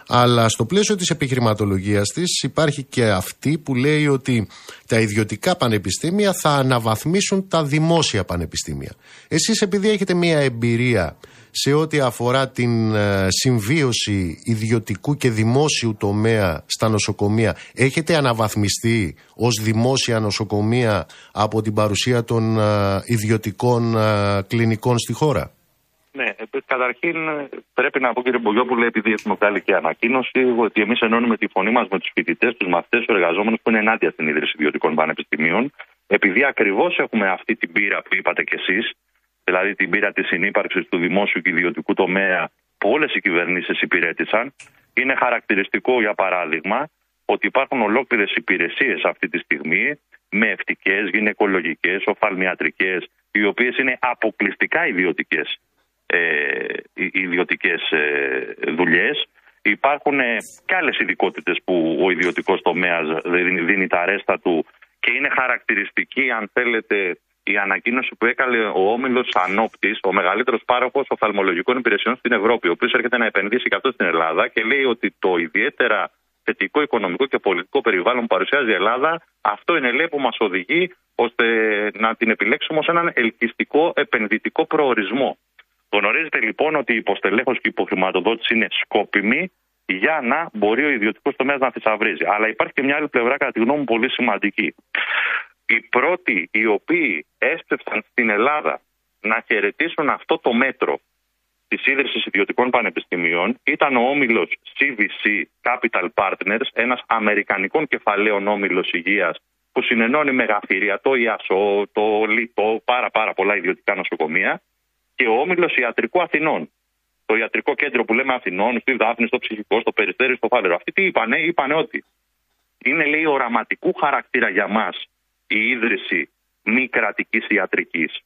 Αλλά στο πλαίσιο της επιχειρηματολογίας της υπάρχει και αυτή που λέει ότι τα ιδιωτικά πανεπιστήμια θα αναβαθμίσουν τα δημόσια πανεπιστήμια. Εσείς επειδή έχετε μια εμπειρία σε ό,τι αφορά την ε, συμβίωση ιδιωτικού και δημόσιου τομέα στα νοσοκομεία, έχετε αναβαθμιστεί ως δημόσια νοσοκομεία από την παρουσία των ε, ιδιωτικών ε, κλινικών στη χώρα; Ναι, καταρχήν πρέπει να πω κύριε Μπογιόπουλε, επειδή έχουμε βγάλει και ανακοίνωση, ότι εμείς ενώνουμε τη φωνή μας με τους φοιτητές, τους μαθητές, τους εργαζόμενους που είναι ενάντια στην ίδρυση ιδιωτικών πανεπιστημίων, επειδή ακριβώς έχουμε αυτή την πείρα που είπατε κι εσείς, δηλαδή την πείρα της συνύπαρξης του δημόσιου και ιδιωτικού τομέα που όλες οι κυβερνήσεις υπηρέτησαν. Είναι χαρακτηριστικό, για παράδειγμα, ότι υπάρχουν ολόκληρες υπηρεσίες αυτή τη στιγμή με ευτικές, γυναικολογικές, οφαλμιατρικέ, οι οποίες είναι αποκλειστικά ιδιωτικές ε, ιδιωτικές ε, δουλειές. Υπάρχουν ε, και άλλες ειδικότητες που ο ιδιωτικός τομέας δίνει, δίνει τα ρέστα του και είναι χαρακτηριστική, αν θέλετε, η ανακοίνωση που έκανε ο όμιλος Ανόπτης, ο μεγαλύτερος πάροχος οφθαλμολογικών υπηρεσιών στην Ευρώπη, ο οποίος έρχεται να επενδύσει και αυτό στην Ελλάδα και λέει ότι το ιδιαίτερα θετικό οικονομικό και πολιτικό περιβάλλον που παρουσιάζει η Ελλάδα, αυτό είναι λέει που μας οδηγεί ώστε να την επιλέξουμε ως έναν ελκυστικό επενδυτικό προορισμό. Γνωρίζετε λοιπόν ότι η υποστελέχωση και η υποχρηματοδότηση είναι σκόπιμη για να μπορεί ο ιδιωτικός τομέας να θησαυρίζει. Αλλά υπάρχει και μια άλλη πλευρά, κατά τη γνώμη μου, πολύ σημαντική. Οι πρώτοι οι οποίοι έστρεψαν στην Ελλάδα να χαιρετήσουν αυτό το μέτρο της ίδρυσης ιδιωτικών πανεπιστημίων ήταν ο όμιλος CVC Capital Partners, ένας αμερικανικών κεφαλαίων όμιλος υγείας που συνενώνει με γαφύρια το ΙΑΣΟ, το ΛΙΤΟ, πάρα, πάρα πολλά ιδιωτικά νοσοκομεία και ο Όμιλος Ιατρικού Αθηνών. Το ιατρικό κέντρο που λέμε Αθηνών, στη Δάφνη, στο ψυχικό, στο περιστέρι, στο φάλερο. Αυτοί τι είπανε, είπανε ότι είναι λέει οραματικού χαρακτήρα για μας η ίδρυση μη κρατικής ιατρικής.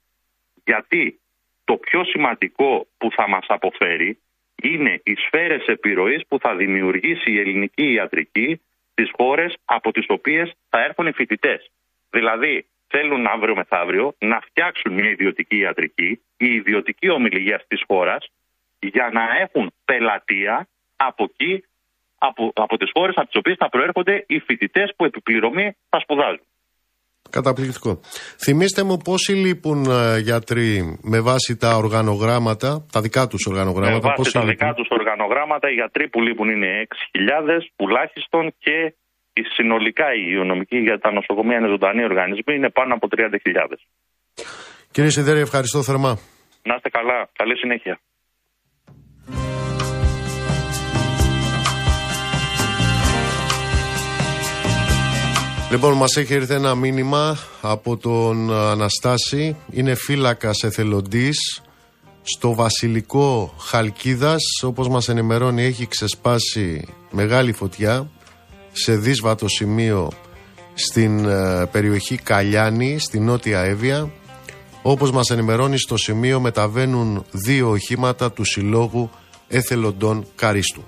Γιατί το πιο σημαντικό που θα μας αποφέρει είναι οι σφαίρες επιρροής που θα δημιουργήσει η ελληνική ιατρική στις χώρες από τις οποίες θα έρθουν οι φοιτητές. Δηλαδή, θέλουν αύριο μεθαύριο να φτιάξουν μια ιδιωτική ιατρική, η ιδιωτική ομιλία της χώρας, για να έχουν πελατεία από εκεί, από, από τις χώρες από τις οποίες θα προέρχονται οι φοιτητές που επιπληρωμή θα σπουδάζουν. Καταπληκτικό. Θυμήστε μου πόσοι λείπουν uh, γιατροί με βάση τα οργανογράμματα, τα δικά τους οργανογράμματα. Με βάση τα δικά τους οργανογράμματα, οι γιατροί που λείπουν είναι 6.000 τουλάχιστον και η συνολικά η υγειονομική για τα νοσοκομεία είναι ζωντανοί οργανισμοί, είναι πάνω από 30.000. Κύριε Σιδέρη, ευχαριστώ θερμά. Να είστε καλά. Καλή συνέχεια. Λοιπόν, μας έχει έρθει ένα μήνυμα από τον Αναστάση. Είναι φύλακας εθελοντής στο βασιλικό Χαλκίδας. Όπως μας ενημερώνει έχει ξεσπάσει μεγάλη φωτιά σε δύσβατο σημείο στην ε, περιοχή Καλιάνη, στη Νότια Εύβοια. Όπως μας ενημερώνει στο σημείο μεταβαίνουν δύο οχήματα του Συλλόγου Εθελοντών Καρίστου.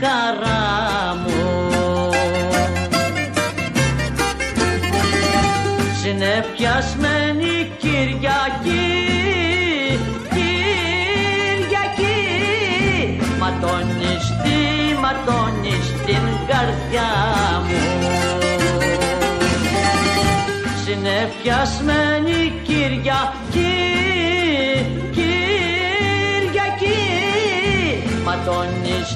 χαρά μου. Συνεπιασμένη Κυριακή Κυριακή. Ματώνεις τι ματώνεις την καρδιά μου. Συνεπιασμένη Κυριακή Κυριακή. Ματώνεις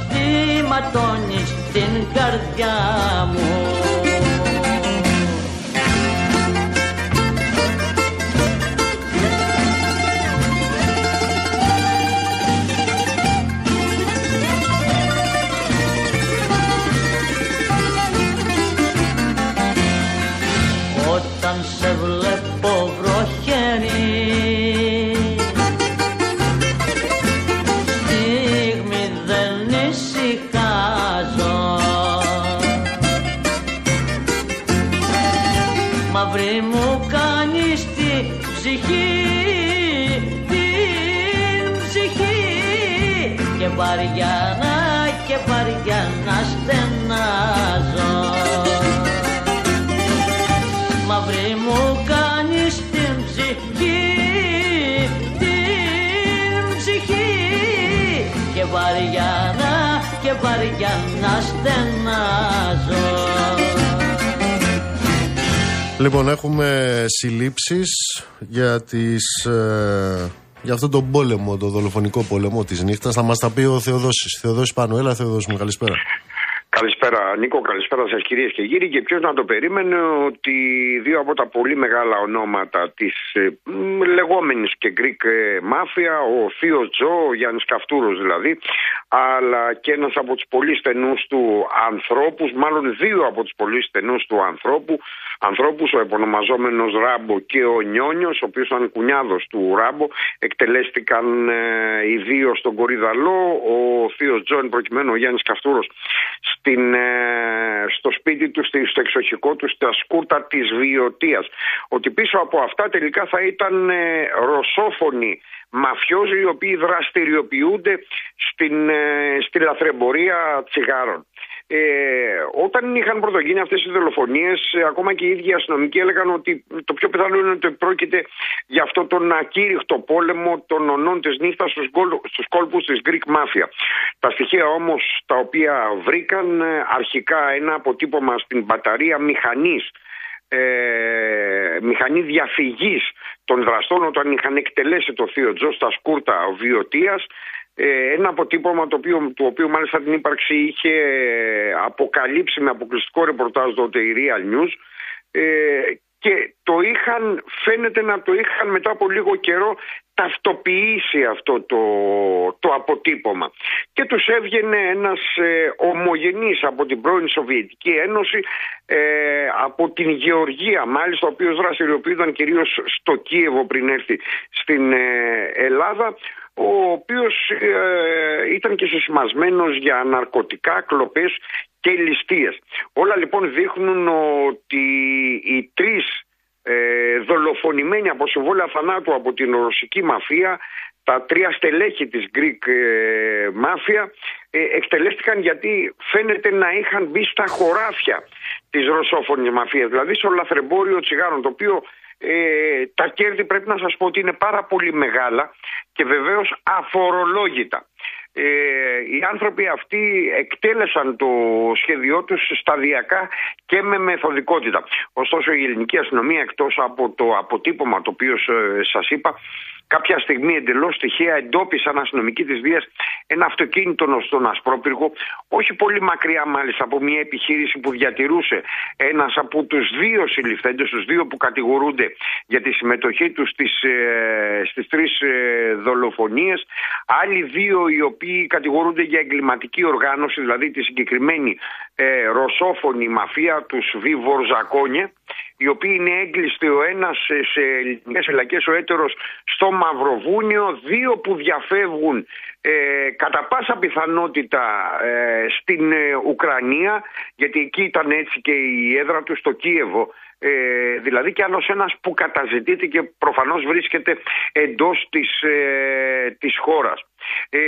ματώνεις την καρδιά μου. Λοιπόν, έχουμε συλλήψεις για τις... ε, για αυτόν τον πόλεμο, τον δολοφονικό πόλεμο της νύχτας. Θα μας τα πει ο Θεοδόσης. Θεοδόσης πάνω, έλα Θεοδόσης μου, καλησπέρα. Καλησπέρα Νίκο, καλησπέρα σας κυρίες και κύριοι και ποιος να το περίμενε ότι δύο από τα πολύ μεγάλα ονόματα της ε, μ, λεγόμενης και Greek ε, Mafia, ο Θείος Τζο, ο Γιάννης Καυτούρος δηλαδή, αλλά και ένας από τους πολύ στενούς του ανθρώπους, μάλλον δύο από τους πολύ στενούς του ανθρώπου, ανθρώπους, ο επωνομαζόμενος Ράμπο και ο Νιόνιος, ο οποίος ήταν κουνιάδος του Ράμπο, εκτελέστηκαν ε, οι δύο στον Κορυδαλό, ο Θείος Τζο, εν προκειμένου ο Γιάννης Καυτούρος, στην, ε, στο σπίτι του, στη- στο εξοχικό του, στα σκούτα της Βιωτίας. Ότι πίσω από αυτά τελικά θα ήταν ε, ρωσόφωνοι μαφιόζοι οι οποίοι δραστηριοποιούνται στην, ε, στη λαθρεμπορία τσιγάρων. Ε, όταν είχαν πρωτογίνει αυτές οι δολοφονίες, ε, ακόμα και οι ίδιοι αστυνομικοί έλεγαν ότι το πιο πιθανό είναι ότι πρόκειται για αυτό τον ακήρυχτο πόλεμο των ονών της νύχτας στους, γκολ- στους κόλπους της Greek Mafia. Τα στοιχεία όμως τα οποία βρήκαν ε, αρχικά ένα αποτύπωμα στην μπαταρία μηχανής ε, μηχανή διαφυγής των δραστών όταν είχαν εκτελέσει το θείο Τζος στα σκούρτα βιωτίας ε, ένα αποτύπωμα το οποίο, το οποίο μάλιστα την ύπαρξη είχε ε, αποκαλύψει με αποκλειστικό ρεπορτάζ τότε η Real News ε, και το είχαν, φαίνεται να το είχαν μετά από λίγο καιρό ταυτοποιήσει αυτό το, το αποτύπωμα. Και τους έβγαινε ένας ε, ομογενής από την πρώην Σοβιετική Ένωση, ε, από την Γεωργία μάλιστα, ο οποίος δραστηριοποιούνταν κυρίως στο Κίεβο πριν έρθει στην ε, Ελλάδα, ο οποίος ε, ήταν και συσμασμένος για ναρκωτικά, κλοπές και ληστείες. Όλα λοιπόν δείχνουν ότι οι τρεις ε, δολοφονημένοι από συμβόλαια θανάτου από την ρωσική μαφία τα τρία στελέχη της Greek ε, Mafia ε, εκτελέστηκαν γιατί φαίνεται να είχαν μπει στα χωράφια της ρωσόφωνης μαφίας, δηλαδή στο λαθρεμπόριο τσιγάρων, το οποίο ε, τα κέρδη πρέπει να σας πω ότι είναι πάρα πολύ μεγάλα και βεβαίως αφορολόγητα. Ε, οι άνθρωποι αυτοί εκτέλεσαν το σχέδιό τους σταδιακά και με μεθοδικότητα. Ωστόσο η ελληνική αστυνομία εκτός από το αποτύπωμα το οποίο ε, σας είπα κάποια στιγμή εντελώς τυχαία εντόπισαν αστυνομικοί της Δίας ένα αυτοκίνητο στον Ασπρόπυργο όχι πολύ μακριά μάλιστα από μια επιχείρηση που διατηρούσε ένας από τους δύο συλληφθέντες, τους δύο που κατηγορούνται για τη συμμετοχή τους στις, ε, στις τρεις ε, δολοφονίες. Άλλοι δύο οι οποίοι κατηγορούνται για εγκληματική οργάνωση δηλαδή τη συγκεκριμένη ε, ρωσόφωνη μαφία τους Βιβορζακόνια οι οποίοι είναι έγκλειστοι ο ένας σε, σε ελληνικές φυλακές, ο έτερος στο Μαυροβούνιο, δύο που διαφεύγουν ε, κατά πάσα πιθανότητα ε, στην ε, Ουκρανία, γιατί εκεί ήταν έτσι και η έδρα του στο Κίεβο, ε, δηλαδή και άλλος ένας που καταζητείται και προφανώς βρίσκεται εντός της, ε, της χώρας. Ε,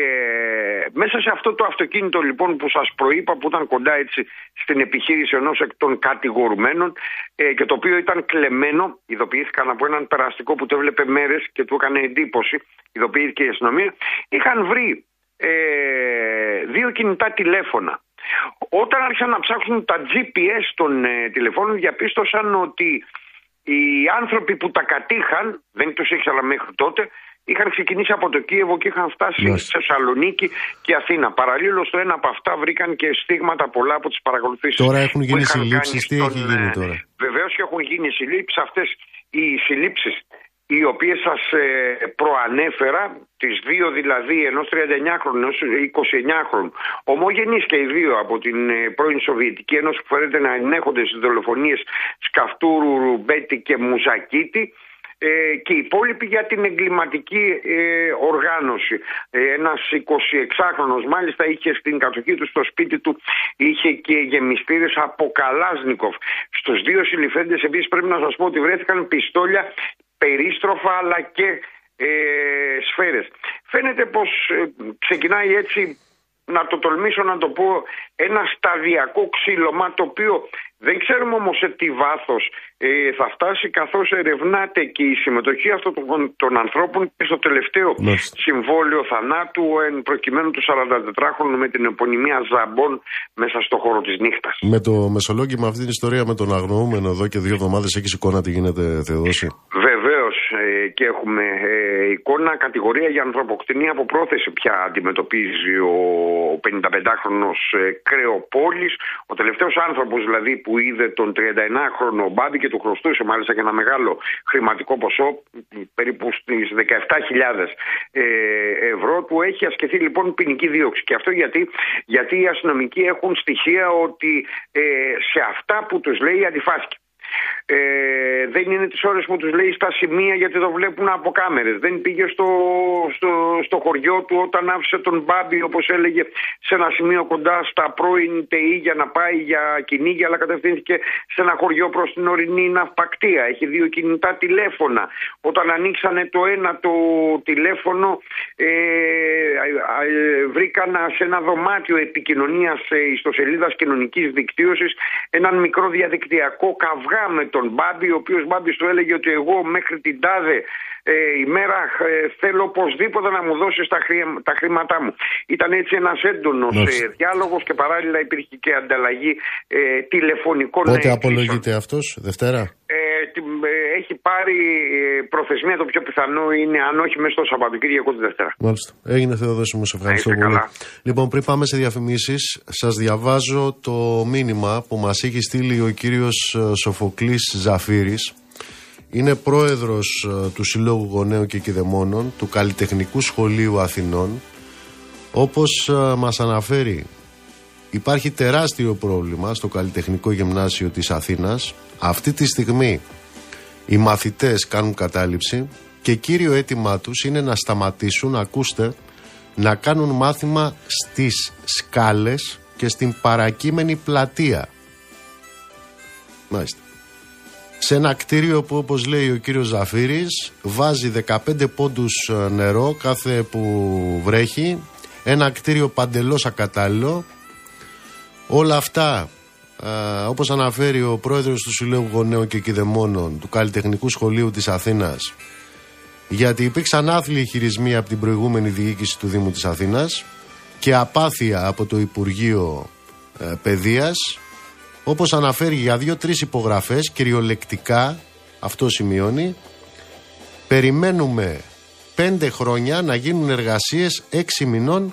μέσα σε αυτό το αυτοκίνητο λοιπόν που σας προείπα που ήταν κοντά έτσι στην επιχείρηση ενός εκ των κατηγορουμένων ε, και το οποίο ήταν κλεμμένο, ειδοποιήθηκαν από έναν περαστικό που το έβλεπε μέρες και του έκανε εντύπωση, ειδοποιήθηκε η αστυνομία, είχαν βρει ε, δύο κινητά τηλέφωνα. Όταν άρχισαν να ψάχνουν τα GPS των ε, τηλεφώνων διαπίστωσαν ότι οι άνθρωποι που τα κατήχαν, δεν τους ήξερα μέχρι τότε, είχαν ξεκινήσει από το Κίεβο και είχαν φτάσει Μάλιστα. σε Θεσσαλονίκη και Αθήνα. Παραλλήλως στο ένα από αυτά βρήκαν και στίγματα πολλά από τις παρακολουθήσεις. Τώρα έχουν γίνει συλλήψεις, τι έχει γίνει τώρα; Βεβαίως και έχουν γίνει συλλήψεις. Αυτές οι συλλήψεις οι οποίες σας ε, προανέφερα, τις δύο δηλαδή, ενός 39χρονου, ενός 29χρονου, ομογενείς και οι δύο από την ε, πρώην Σοβιετική Ένωση που φαίνεται να ενέχονται στις δολοφονίες Σκαφτούρου, Ρουμπέτη και Μουζακίτη, ε, και οι υπόλοιποι για την εγκληματική ε, οργάνωση. Ε, ένας 26χρονος μάλιστα είχε στην κατοχή του στο σπίτι του είχε και γεμιστήρες από Καλάσνικοφ. Στους δύο συλληφθέντες επίσης πρέπει να σας πω ότι βρέθηκαν πιστόλια περίστροφα αλλά και ε, σφαίρες. Φαίνεται πως ε, ξεκινάει έτσι να το τολμήσω να το πω ένα σταδιακό ξύλωμα το οποίο δεν ξέρουμε όμως σε τι βάθος ε, θα φτάσει καθώς ερευνάται και η συμμετοχή αυτών των, των ανθρώπων και στο τελευταίο Μάλιστα. συμβόλαιο θανάτου εν προκειμένου του 44χρονου με την επωνυμία Ζαμπών μέσα στο χώρο της νύχτας. Με το μεσολόγγυμα αυτή την ιστορία με τον αγνοούμενο εδώ και δύο εβδομάδες έχεις εικόνα τι γίνεται, Θεοδόση; Βεβαίως ε, και έχουμε ε, εικόνα κατηγορία για ανθρωποκτηνία από πρόθεση πια αντιμετωπίζει ο 55χρονο ε, Κρεοπόλης. Ο τελευταίος άνθρωπος δηλαδή που είδε τον 39χρονο Μπάμπη και του χρωστούσε μάλιστα και ένα μεγάλο χρηματικό ποσό, περίπου στις 17.000 ε, ευρώ, του έχει ασκηθεί λοιπόν ποινική δίωξη. Και αυτό γιατί, γιατί οι αστυνομικοί έχουν στοιχεία ότι ε, σε αυτά που τους λέει αντιφάσκει. Ε, δεν είναι τις ώρες που τους λέει στα σημεία γιατί το βλέπουν από κάμερες. Δεν πήγε στο, στο, στο χωριό του όταν άφησε τον Μπάμπη όπως έλεγε σε ένα σημείο κοντά στα πρώην ΤΕΗ για να πάει για κυνήγια αλλά κατευθύνθηκε σε ένα χωριό προς την ορεινή ναυπακτία. Έχει δύο κινητά τηλέφωνα. Όταν ανοίξανε το ένα το τηλέφωνο ε, ε, βρήκαν σε ένα δωμάτιο επικοινωνίας ε, ιστοσελίδας κοινωνικής δικτύωσης έναν μικρό διαδικτυακό καυγά με τον Μπάμπη, ο οποίος Μπάμπης του έλεγε ότι εγώ μέχρι την τάδε ε, ημέρα ε, θέλω οπωσδήποτε να μου δώσεις τα, χρή- τα χρήματά μου. Ήταν έτσι ένας έντονος Μάλιστα. ε, διάλογος και παράλληλα υπήρχε και ανταλλαγή ε, τηλεφωνικών Πότε εκκλήσεων. απολογείται αυτός, Δευτέρα; Ε, την- ε, έχει πάρει ε, προθεσμία το πιο πιθανό είναι αν όχι μέσα στο Σαββατοκύριακο τη Δευτέρα. Μάλιστα. Έγινε Θεοδόση μου, σε ευχαριστώ είστε πολύ. καλά. Λοιπόν, πριν πάμε σε διαφημίσεις, σας διαβάζω το μήνυμα που μας έχει στείλει ο κύριος Σοφοκλής Ζαφύρης. Είναι πρόεδρος ε, του Συλλόγου Γονέων και Κηδεμόνων του Καλλιτεχνικού Σχολείου Αθηνών. Όπως ε, μας αναφέρει, υπάρχει τεράστιο πρόβλημα στο Καλλιτεχνικό Γυμνάσιο της Αθήνας. Αυτή τη στιγμή οι μαθητές κάνουν κατάληψη και κύριο αίτημά τους είναι να σταματήσουν, ακούστε, να κάνουν μάθημα στις σκάλες και στην παρακείμενη πλατεία. Μάλιστα. Σε ένα κτίριο που όπως λέει ο κύριος Ζαφύρης βάζει 15 πόντους ε, νερό κάθε που βρέχει. Ένα κτίριο παντελώς ακατάλληλο. Όλα αυτά ε, όπως αναφέρει ο πρόεδρος του Συλλόγου Γονέων και Κηδεμόνων του Καλλιτεχνικού Σχολείου της Αθήνας γιατί υπήρξαν άθλιοι χειρισμοί από την προηγούμενη διοίκηση του Δήμου της Αθήνας και απάθεια από το Υπουργείο ε, Παιδείας όπως αναφέρει για δύο-τρεις υπογραφές κυριολεκτικά αυτό σημειώνει περιμένουμε πέντε χρόνια να γίνουν εργασίες έξι μηνών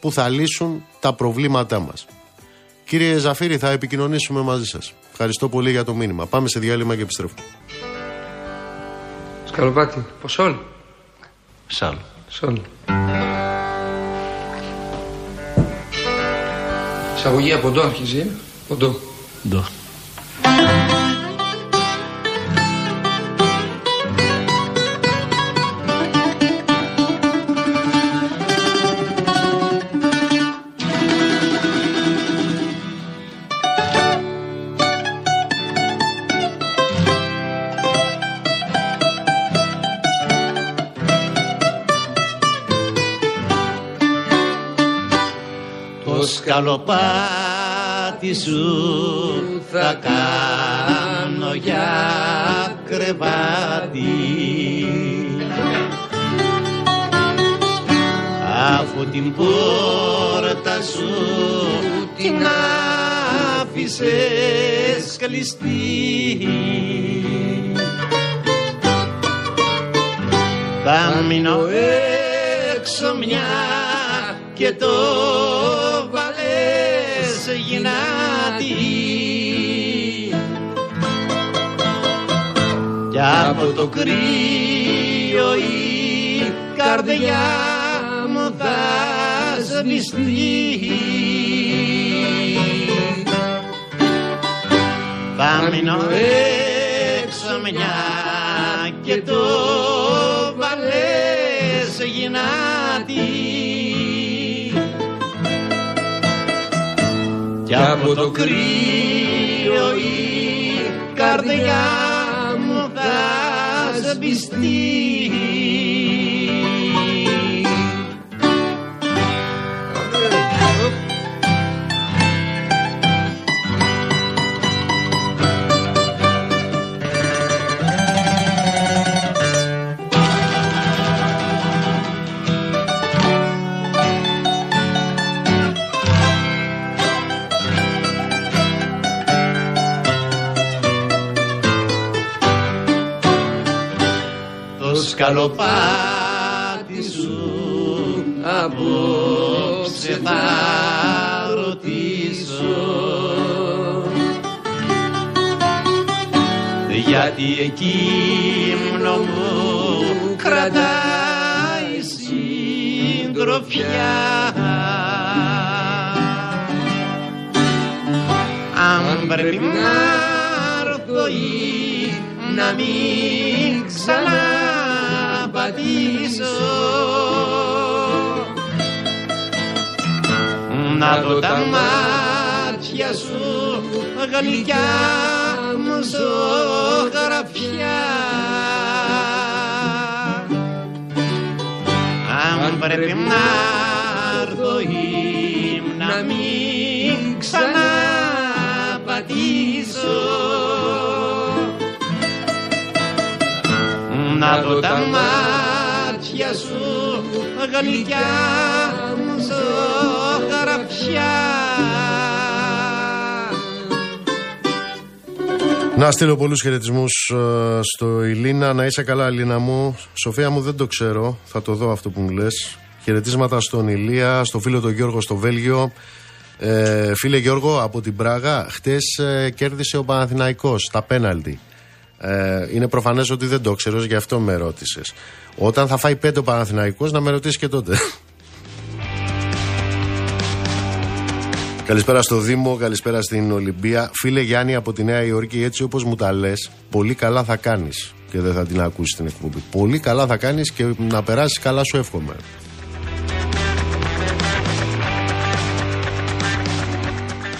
που θα λύσουν τα προβλήματά μας. Κύριε Ζαφύρη, θα επικοινωνήσουμε μαζί σας. Ευχαριστώ πολύ για το μήνυμα. Πάμε σε διάλειμμα και επιστρέφουμε. Σκαλοπάτι, ποσόλ. Σάλ. Σόλ. Εισαγωγή από εδώ αρχίζει, ε. Ποντό. Ντο. Το σκαλοπάτι σου θα κάνω για κρεβάτι Αφού την πόρτα σου την άφησες κλειστή Θα μείνω έξω μια και το Κι από το κρύο κρύο η καρδιά μου θα σβηστεί. Θα μείνω έξω μια και το βαλές γυνάτη Κι από το κρύο η καρδιά μου θα σκαλοπάτι σου απόψε θα ρωτήσω. Γιατί εκείνο μου κρατάει συντροφιά. Αν πρέπει να έρθω ή να μην ξαναπατήσω να δω τα μάτια σου γλυκιά μου ζωγραφιά. Αν πρέπει να έρθω ή να μην ξαναπατήσω να δω τα μάτια σου γλυκιά μου ζωγραφιά Να στείλω πολλούς χαιρετισμούς στο Ηλίνα. Να είσαι καλά, Ηλίνα μου. Σοφία μου, δεν το ξέρω. Θα το δω αυτό που μου λες. Χαιρετίσματα στον Ηλία, στο φίλο τον Γιώργο στο Βέλγιο. Ε, φίλε Γιώργο, από την Πράγα, χτες ε, κέρδισε ο Παναθηναϊκός τα πέναλτι. Ε, είναι προφανές ότι δεν το ξέρω, γι' αυτό με ρώτησες. Όταν θα φάει πέντε ο Παναθηναϊκός να με ρωτήσεις και τότε. Καλησπέρα στο Δήμο, καλησπέρα στην Ολυμπία. Φίλε Γιάννη από τη Νέα Υόρκη, έτσι όπως μου τα λες, πολύ καλά θα κάνεις και δεν θα την ακούσεις την εκπομπή. Πολύ καλά θα κάνεις και να περάσεις καλά, σου εύχομαι.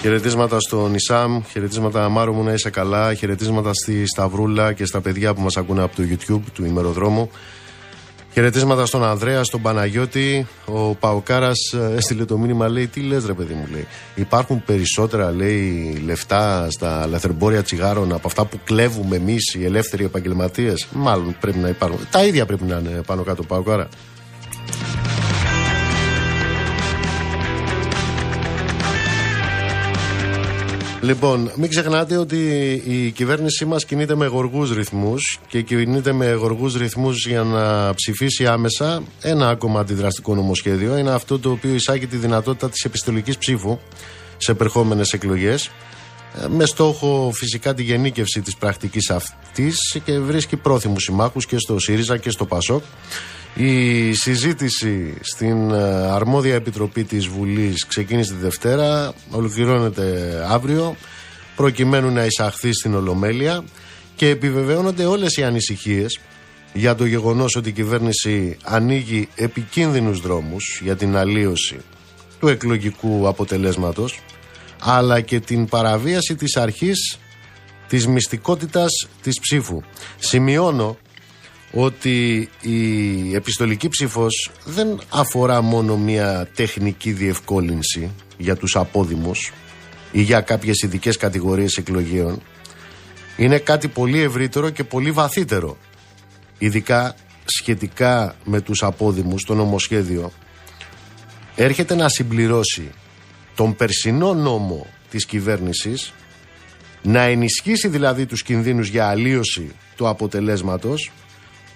Χαιρετίσματα στον Ισάμ, χαιρετίσματα Μάρο μου να είσαι καλά, χαιρετίσματα στη Σταυρούλα και στα παιδιά που μας ακούνε από το YouTube του ημεροδρόμου. Χαιρετίσματα στον Ανδρέα, στον Παναγιώτη. Ο Παοκάρας έστειλε το μήνυμα, λέει: Τι λες, ρε παιδί μου, λέει. Υπάρχουν περισσότερα, λέει, λεφτά στα λαθρεμπόρια τσιγάρων από αυτά που κλέβουμε εμείς οι ελεύθεροι επαγγελματίες. Μάλλον πρέπει να υπάρχουν. Τα ίδια πρέπει να είναι πάνω κάτω, Παοκάρα. Λοιπόν, μην ξεχνάτε ότι η κυβέρνησή μας κινείται με γοργούς ρυθμούς και κινείται με γοργούς ρυθμούς για να ψηφίσει άμεσα ένα ακόμα αντιδραστικό νομοσχέδιο. Είναι αυτό το οποίο εισάγει τη δυνατότητα της επιστολικής ψήφου σε επερχόμενες εκλογές με στόχο φυσικά τη γενίκευση της πρακτικής αυτής και βρίσκει πρόθυμους συμμάχους και στο ΣΥΡΙΖΑ και στο ΠΑΣΟΚ. Η συζήτηση στην ε, αρμόδια επιτροπή της Βουλής ξεκίνησε τη Δευτέρα, ολοκληρώνεται αύριο, προκειμένου να εισαχθεί στην Ολομέλεια και επιβεβαιώνονται όλες οι ανησυχίες για το γεγονός ότι η κυβέρνηση ανοίγει επικίνδυνους δρόμους για την αλλίωση του εκλογικού αποτελέσματος αλλά και την παραβίαση της αρχής της μυστικότητας της ψήφου. Σημειώνω ότι η επιστολική ψήφος δεν αφορά μόνο μια τεχνική διευκόλυνση για τους απόδημους ή για κάποιες ειδικές κατηγορίες εκλογίων. Είναι κάτι πολύ ευρύτερο και πολύ βαθύτερο. Ειδικά σχετικά με τους απόδημους, το νομοσχέδιο έρχεται να συμπληρώσει τον περσινό νόμο της κυβέρνησης να ενισχύσει δηλαδή τους κινδύνους για αλλίωση του αποτελέσματος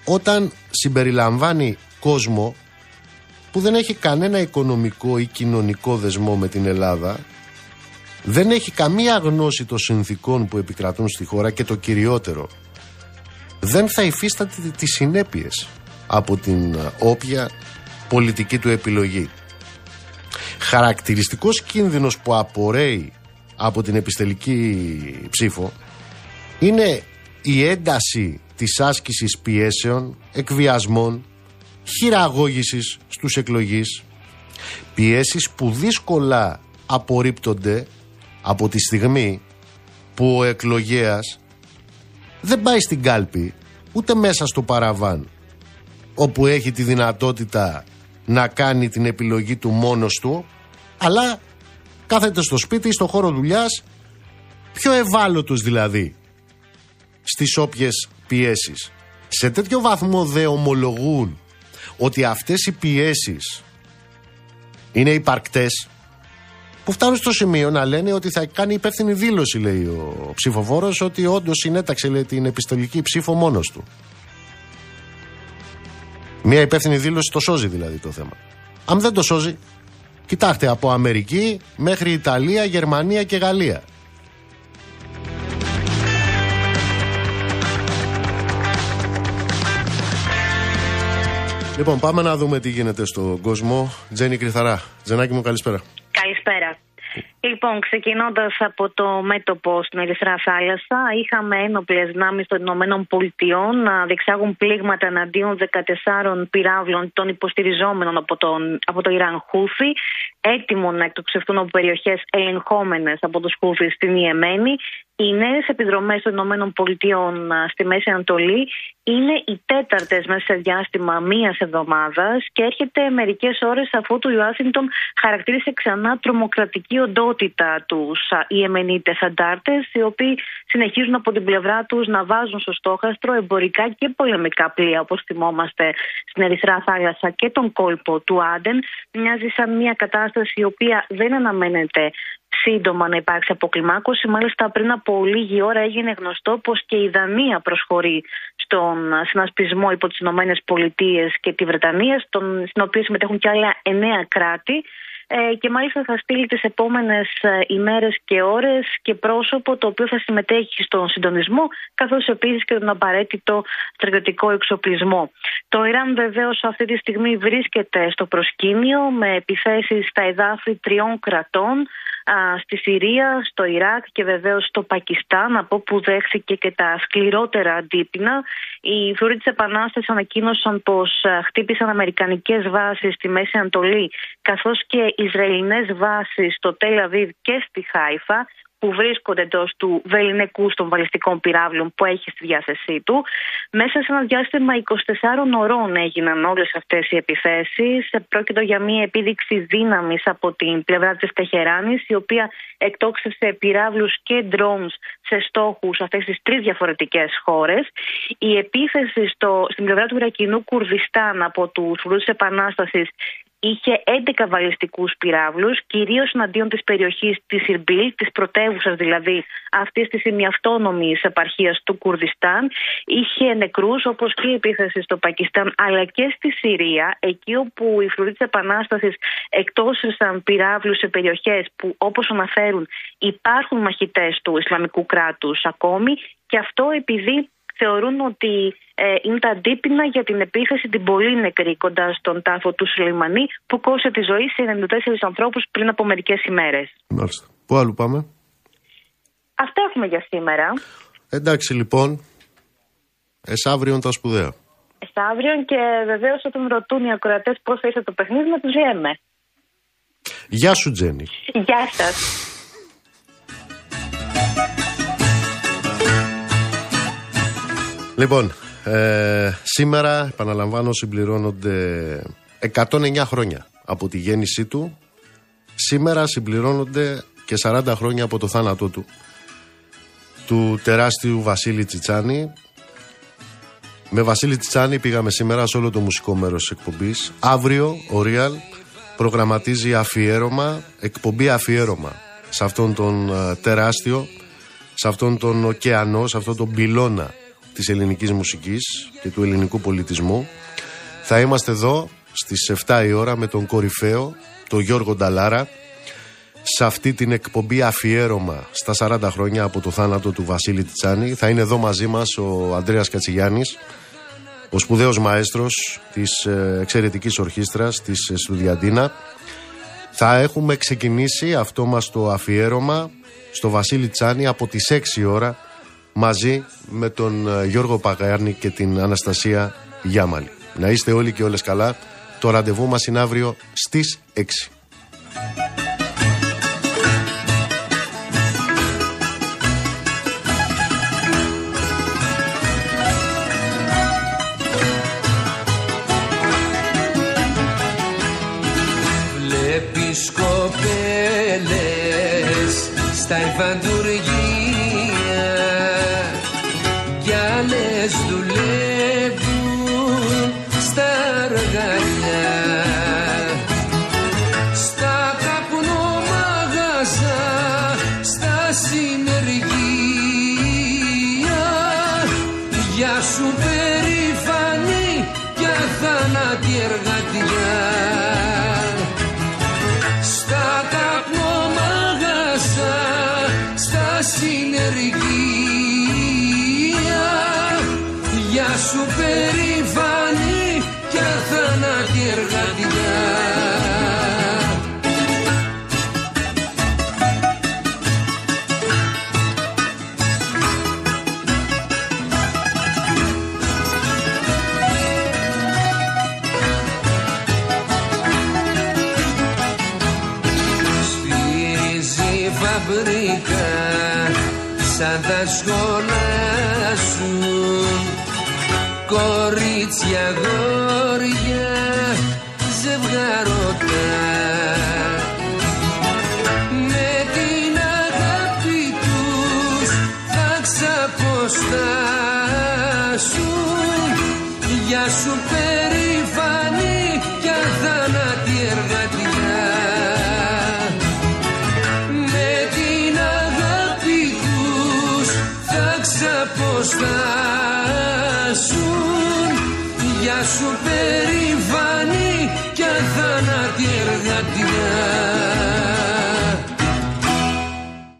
όταν συμπεριλαμβάνει κόσμο που δεν έχει κανένα οικονομικό ή κοινωνικό δεσμό με την Ελλάδα, δεν έχει καμία γνώση των συνθήκων που επικρατούν στη χώρα και το κυριότερο, δεν θα υφίσταται τις συνέπειες από την όποια πολιτική του επιλογή. Χαρακτηριστικός κίνδυνος που απορρέει από την επιστελική ψήφο είναι η ένταση της άσκησης πιέσεων, εκβιασμών, χειραγώγησης στους εκλογείς, πιέσεις που δύσκολα απορρίπτονται από τη στιγμή που ο εκλογέας δεν πάει στην κάλπη ούτε μέσα στο παραβάν όπου έχει τη δυνατότητα να κάνει την επιλογή του μόνος του αλλά κάθεται στο σπίτι, στο χώρο δουλειάς πιο ευάλωτος δηλαδή στις όποιες πιέσεις. Σε τέτοιο βαθμό δε ομολογούν ότι αυτές οι πιέσεις είναι υπαρκτές που φτάνουν στο σημείο να λένε ότι θα κάνει υπεύθυνη δήλωση λέει ο ψηφοφόρος ότι όντως συνέταξε λέει, την επιστολική ψήφο μόνος του. Μια υπεύθυνη δήλωση το σώζει δηλαδή το θέμα. Αν δεν το σώζει, κοιτάξτε από Αμερική μέχρι Ιταλία, Γερμανία και Γαλλία. Λοιπόν, πάμε να δούμε τι γίνεται στον κόσμο. Τζένι Κρυθαρά. Τζενάκι μου, καλησπέρα. Καλησπέρα. Λοιπόν, ξεκινώντας από το μέτωπο στην Ερυθρά Θάλασσα, είχαμε ένοπλες δυνάμεις των Ηνωμένων Πολιτειών να διεξάγουν πλήγματα εναντίον 14 πυράβλων των υποστηριζόμενων από, τον, από το Ιράν Χούφι, έτοιμων να εκτοξευτούν από περιοχές ελεγχόμενες από τους Χούφι στην Ιεμένη. Οι νέες επιδρομές των Ηνωμένων Πολιτειών στη Μέση Ανατολή είναι οι τέταρτες μέσα σε διάστημα μίας εβδομάδας και έρχεται μερικές ώρες αφού του Ουάσιγκτον χαρακτήρισε ξανά τρομοκρατική οντότητα τους οι εμενίτε αντάρτες, οι οποίοι συνεχίζουν από την πλευρά τους να βάζουν στο στόχαστρο εμπορικά και πολεμικά πλοία, όπως θυμόμαστε στην Ερυθρά Θάλασσα και τον κόλπο του Άντεν. Μοιάζει σαν μια κατάσταση η οποία δεν αναμένεται σύντομα να υπάρξει αποκλιμάκωση. Μάλιστα, πριν από λίγη ώρα έγινε γνωστό πως και η Δανία προσχωρεί στον συνασπισμό υπό τις Ηνωμένες Πολιτείες και τη Βρετανία, στην οποία συμμετέχουν και άλλα εννέα κράτη. Ε, και μάλιστα θα στείλει τις επόμενες ε, ημέρες και ώρες και πρόσωπο το οποίο θα συμμετέχει στον συντονισμό καθώς επίσης και τον απαραίτητο στρατιωτικό εξοπλισμό. Το Ιράν βεβαίως αυτή τη στιγμή βρίσκεται στο προσκήνιο με επιθέσεις στα εδάφη τριών κρατών στη Συρία, στο Ιράκ και βεβαίως στο Πακιστάν από όπου δέχθηκε και τα σκληρότερα αντίπεινα. Οι φρουροί της Επανάστασης ανακοίνωσαν πως χτύπησαν αμερικανικές βάσεις στη Μέση Ανατολή καθώς και Ισραηλινές βάσεις στο Τελαβίβ και στη Χάιφα που βρίσκονται εντός του βεληνικού των βαλιστικών πυράβλων που έχει στη διάθεσή του. Μέσα σε ένα διάστημα 24 ωρών έγιναν όλες αυτές οι επιθέσεις. Πρόκειται για μια επίδειξη δύναμης από την πλευρά της Τεχεράνης, η οποία εκτόξευσε πυράβλους και drones σε στόχους αυτές τις τρεις διαφορετικές χώρες. Η επίθεση στο, στην πλευρά του Ιρακινού Κουρδιστάν από τους φρουρού τη Επανάστασης είχε 11 βαλιστικούς πυράβλους, κυρίως εναντίον της περιοχής της Ιρμπίλ, της πρωτεύουσας δηλαδή αυτής της ημιαυτόνομης επαρχίας του Κουρδιστάν. Είχε νεκρούς, όπως και η επίθεση στο Πακιστάν, αλλά και στη Συρία, εκεί όπου οι φρουροί της Επανάστασης εκτόσεσαν πυράβλους σε περιοχές που, όπως αναφέρουν, υπάρχουν μαχητές του Ισλαμικού κράτους ακόμη. Και αυτό επειδή θεωρούν ότι ε, είναι τα αντίπεινα για την επίθεση την πολύ νεκρή κοντά στον τάφο του Σουλεϊμανί που κόσε τη ζωή σε 94 ανθρώπους πριν από μερικές ημέρες. Μάλιστα. Πού άλλο πάμε; Αυτά έχουμε για σήμερα. Εντάξει λοιπόν. Εσάβριον τα σπουδαία. Εσάβριον και βεβαίως όταν ρωτούν οι ακροατές πώς θα είσαι το παιχνίδι, να τους λέμε. Γεια σου, Τζένι. Γεια σας. Λοιπόν, ε, σήμερα, επαναλαμβάνω, συμπληρώνονται 109 χρόνια από τη γέννησή του. Σήμερα συμπληρώνονται και 40 χρόνια από το θάνατό του. Του τεράστιου Βασίλη Τσιτσάνη. Με Βασίλη Τσιτσάνη πήγαμε σήμερα σε όλο το μουσικό μέρος της εκπομπής. Αύριο ο Real προγραμματίζει αφιέρωμα, εκπομπή αφιέρωμα σε αυτόν τον ε, τεράστιο, σε αυτόν τον ωκεανό, σε αυτόν τον πυλώνα της ελληνικής μουσικής και του ελληνικού πολιτισμού. Θα είμαστε εδώ στις 7 η ώρα με τον κορυφαίο, τον Γιώργο Νταλάρα, σε αυτή την εκπομπή αφιέρωμα στα 40 χρόνια από το θάνατο του Βασίλη Τιτσάνη. Θα είναι εδώ μαζί μας ο Ανδρέας Κατσιγιάννης, ο σπουδαίος μαέστρος της ε, εξαιρετικής ορχήστρας της ε, Σουδιαντίνα. Θα έχουμε ξεκινήσει αυτό μας το αφιέρωμα στο Βασίλη Τσάνη από τις 6 ώρα μαζί με τον ε, Γιώργο Παγάρνη και την Αναστασία Γιάμαλη. Να είστε όλοι και όλες καλά. Το ραντεβού μας είναι αύριο στις 6. Βλέπεις κοπέλες στα